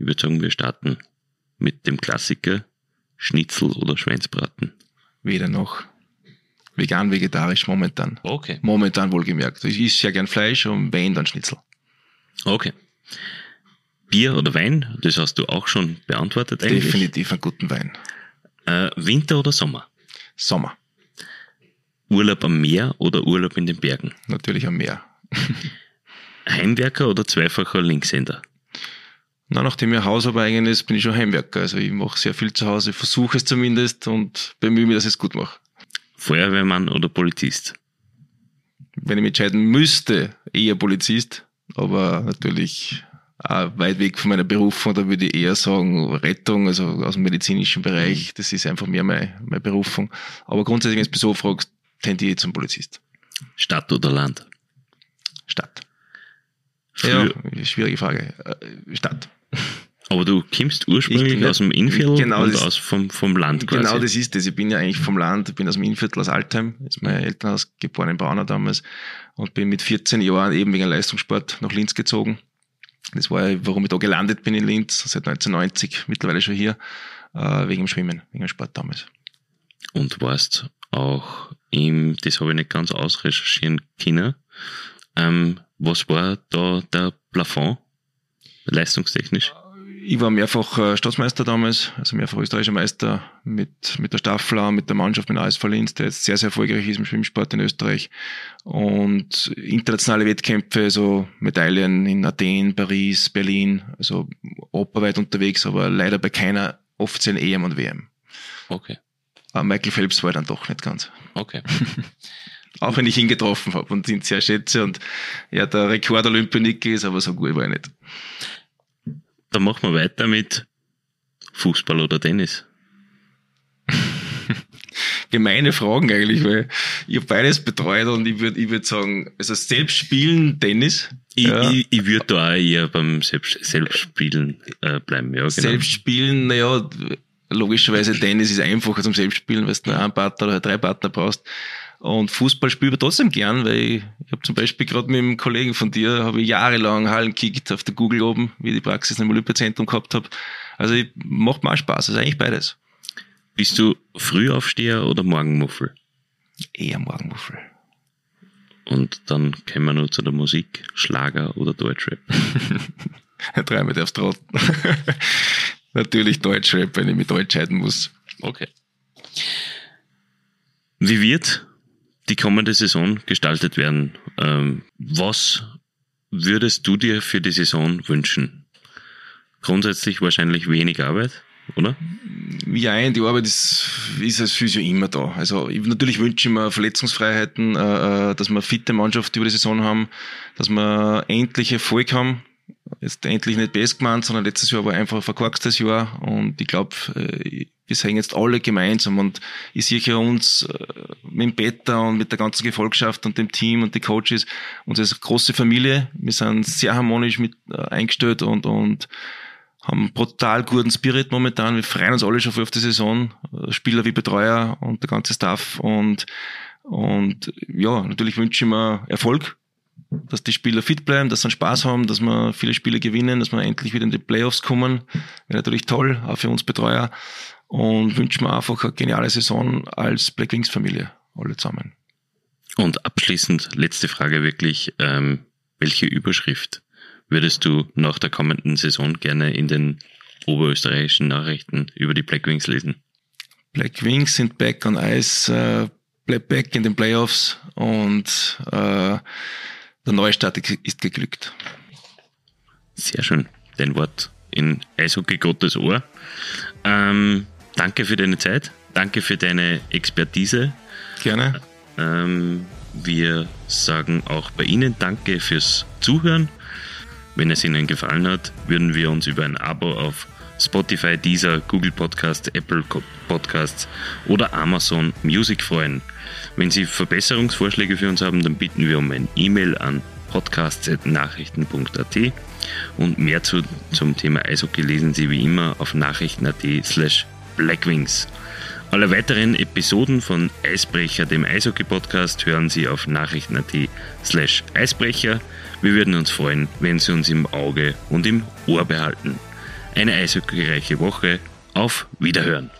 Ich würde sagen, wir starten mit dem Klassiker Schnitzel oder Schweinsbraten? Weder noch. Vegan, vegetarisch momentan. Okay. Momentan wohlgemerkt. Ich esse sehr gern Fleisch und wenn, dann Schnitzel. Okay. Bier oder Wein, das hast du auch schon beantwortet eigentlich. Definitiv einen guten Wein. Äh, Winter oder Sommer? Sommer. Urlaub am Meer oder Urlaub in den Bergen? Natürlich am Meer. Heimwerker oder zweifacher Linkshänder? Na, nachdem ich Haus habe eigenes, bin ich schon Heimwerker. Also ich mache sehr viel zu Hause, versuche es zumindest und bemühe mich, dass ich es gut mache. Feuerwehrmann oder Polizist? Wenn ich mich entscheiden müsste, eher Polizist, aber natürlich auch weit weg von meiner Berufung, da würde ich eher sagen Rettung, also aus dem medizinischen Bereich, das ist einfach mehr meine, meine Berufung. Aber grundsätzlich, wenn du mich so fragst, tendiere ich zum Polizist. Stadt oder Land? Stadt. Früher, Ja, schwierige Frage. Äh, Stadt. Aber du kommst ursprünglich aus dem Innviertel Genau, und das- aus vom, vom Land quasi. Genau das ist es. Ich bin ja eigentlich vom Land, ich bin aus dem Innviertel, aus Altheim, ist mein Elternhaus, geboren in Braunau damals und bin mit 14 Jahren eben wegen Leistungssport nach Linz gezogen. Das war ja, warum ich da gelandet bin in Linz, seit 1990, mittlerweile schon hier, äh, wegen dem Schwimmen, wegen dem Sport damals. Und warst auch im, das habe ich nicht ganz ausrecherchieren können. Ähm, was war da der Plafond? Leistungstechnisch? Ich war mehrfach äh, Staatsmeister damals, also mehrfach österreichischer Meister mit, mit der Staffel, mit der Mannschaft, mit dem ASV Linz, der jetzt sehr, sehr erfolgreich ist im Schwimmsport in Österreich. Und internationale Wettkämpfe, also Medaillen in Athen, Paris, Berlin, also europaweit unterwegs, aber leider bei keiner offiziellen EM und WM. Okay, Aber Michael Phelps war dann doch nicht ganz. okay. Auch wenn ich ihn getroffen habe und ihn sehr schätze und er der Rekord-Olympionik ist, aber so gut war er nicht. Dann machen wir weiter mit Fußball oder Tennis. gemeine Fragen eigentlich, weil ich habe beides betreut und ich würde ich würd sagen, also selbst spielen Tennis, Ich, Ja. ich, ich würde da auch eher beim Selbst, Selbstspielen äh, bleiben. Ja, genau. selbst spielen, naja, logischerweise Tennis ist einfacher zum Selbstspielen, weil du nur einen Partner oder drei Partner brauchst. Und Fußball spiele ich trotzdem gern, weil ich, ich habe zum Beispiel gerade mit einem Kollegen von dir, habe ich jahrelang Hallen gekickt auf der Google oben, wie ich die Praxis im Olympiazentrum gehabt habe. Also ich, macht auch Spaß, also eigentlich beides. Bist du Frühaufsteher oder Morgenmuffel? Eher Morgenmuffel. Und dann kommen wir noch zu der Musik, Schlager oder Deutschrap. Dreimal darfst du raten. Natürlich Deutschrap, wenn ich mich Deutsch entscheiden muss. Okay. Wie wird die kommende Saison gestaltet werden? Ähm, was würdest du dir für die Saison wünschen? Grundsätzlich wahrscheinlich wenig Arbeit, oder? Ja, die Arbeit ist, ist als Physio immer da. Also ich, natürlich wünsche ich mir Verletzungsfreiheiten, äh, äh, dass wir eine fitte Mannschaft über die Saison haben, dass wir endlich Erfolg haben. Jetzt endlich nicht best gemeint, sondern letztes Jahr war einfach ein verkorkstes Jahr und ich glaube, äh, wir sind jetzt alle gemeinsam und ich sehe uns äh, mit dem Peter und mit der ganzen Gefolgschaft und dem Team und die Coaches, uns als große Familie. Wir sind sehr harmonisch mit äh, eingestellt und, und haben einen brutal guten Spirit momentan. Wir freuen uns alle schon auf die Saison. Äh, Spieler wie Betreuer und der ganze Staff. Und, und ja, natürlich wünsche ich mir Erfolg, dass die Spieler fit bleiben, dass sie einen Spaß haben, dass wir viele Spiele gewinnen, dass wir endlich wieder in die Playoffs kommen. Wäre natürlich toll, auch für uns Betreuer. Und wünsche mir einfach eine geniale Saison als Black Wings Familie, alle zusammen. Und abschließend, letzte Frage wirklich, ähm, welche Überschrift würdest du nach der kommenden Saison gerne in den oberösterreichischen Nachrichten über die Black Wings lesen? Black Wings sind back on ice, äh, back in den Playoffs und äh, der Neustart ist geglückt. Sehr schön. Dein Wort in Eishockey Gottes Ohr. Ähm, danke für deine Zeit. Danke für deine Expertise. Gerne. Ähm, wir sagen auch bei Ihnen Danke fürs Zuhören. Wenn es Ihnen gefallen hat, würden wir uns über ein Abo auf Spotify, Deezer, Google Podcast, Apple Podcasts oder Amazon Music freuen. Wenn Sie Verbesserungsvorschläge für uns haben, dann bitten wir um ein E-Mail an podcast.nachrichten.at und mehr zu, zum Thema Eishockey lesen Sie wie immer auf nachrichten.at slash blackwings. Alle weiteren Episoden von Eisbrecher, dem Eishockey-Podcast, hören Sie auf nachrichten.at slash Eisbrecher. Wir würden uns freuen, wenn Sie uns im Auge und im Ohr behalten. Eine eishockeyreiche Woche Auf Wiederhören.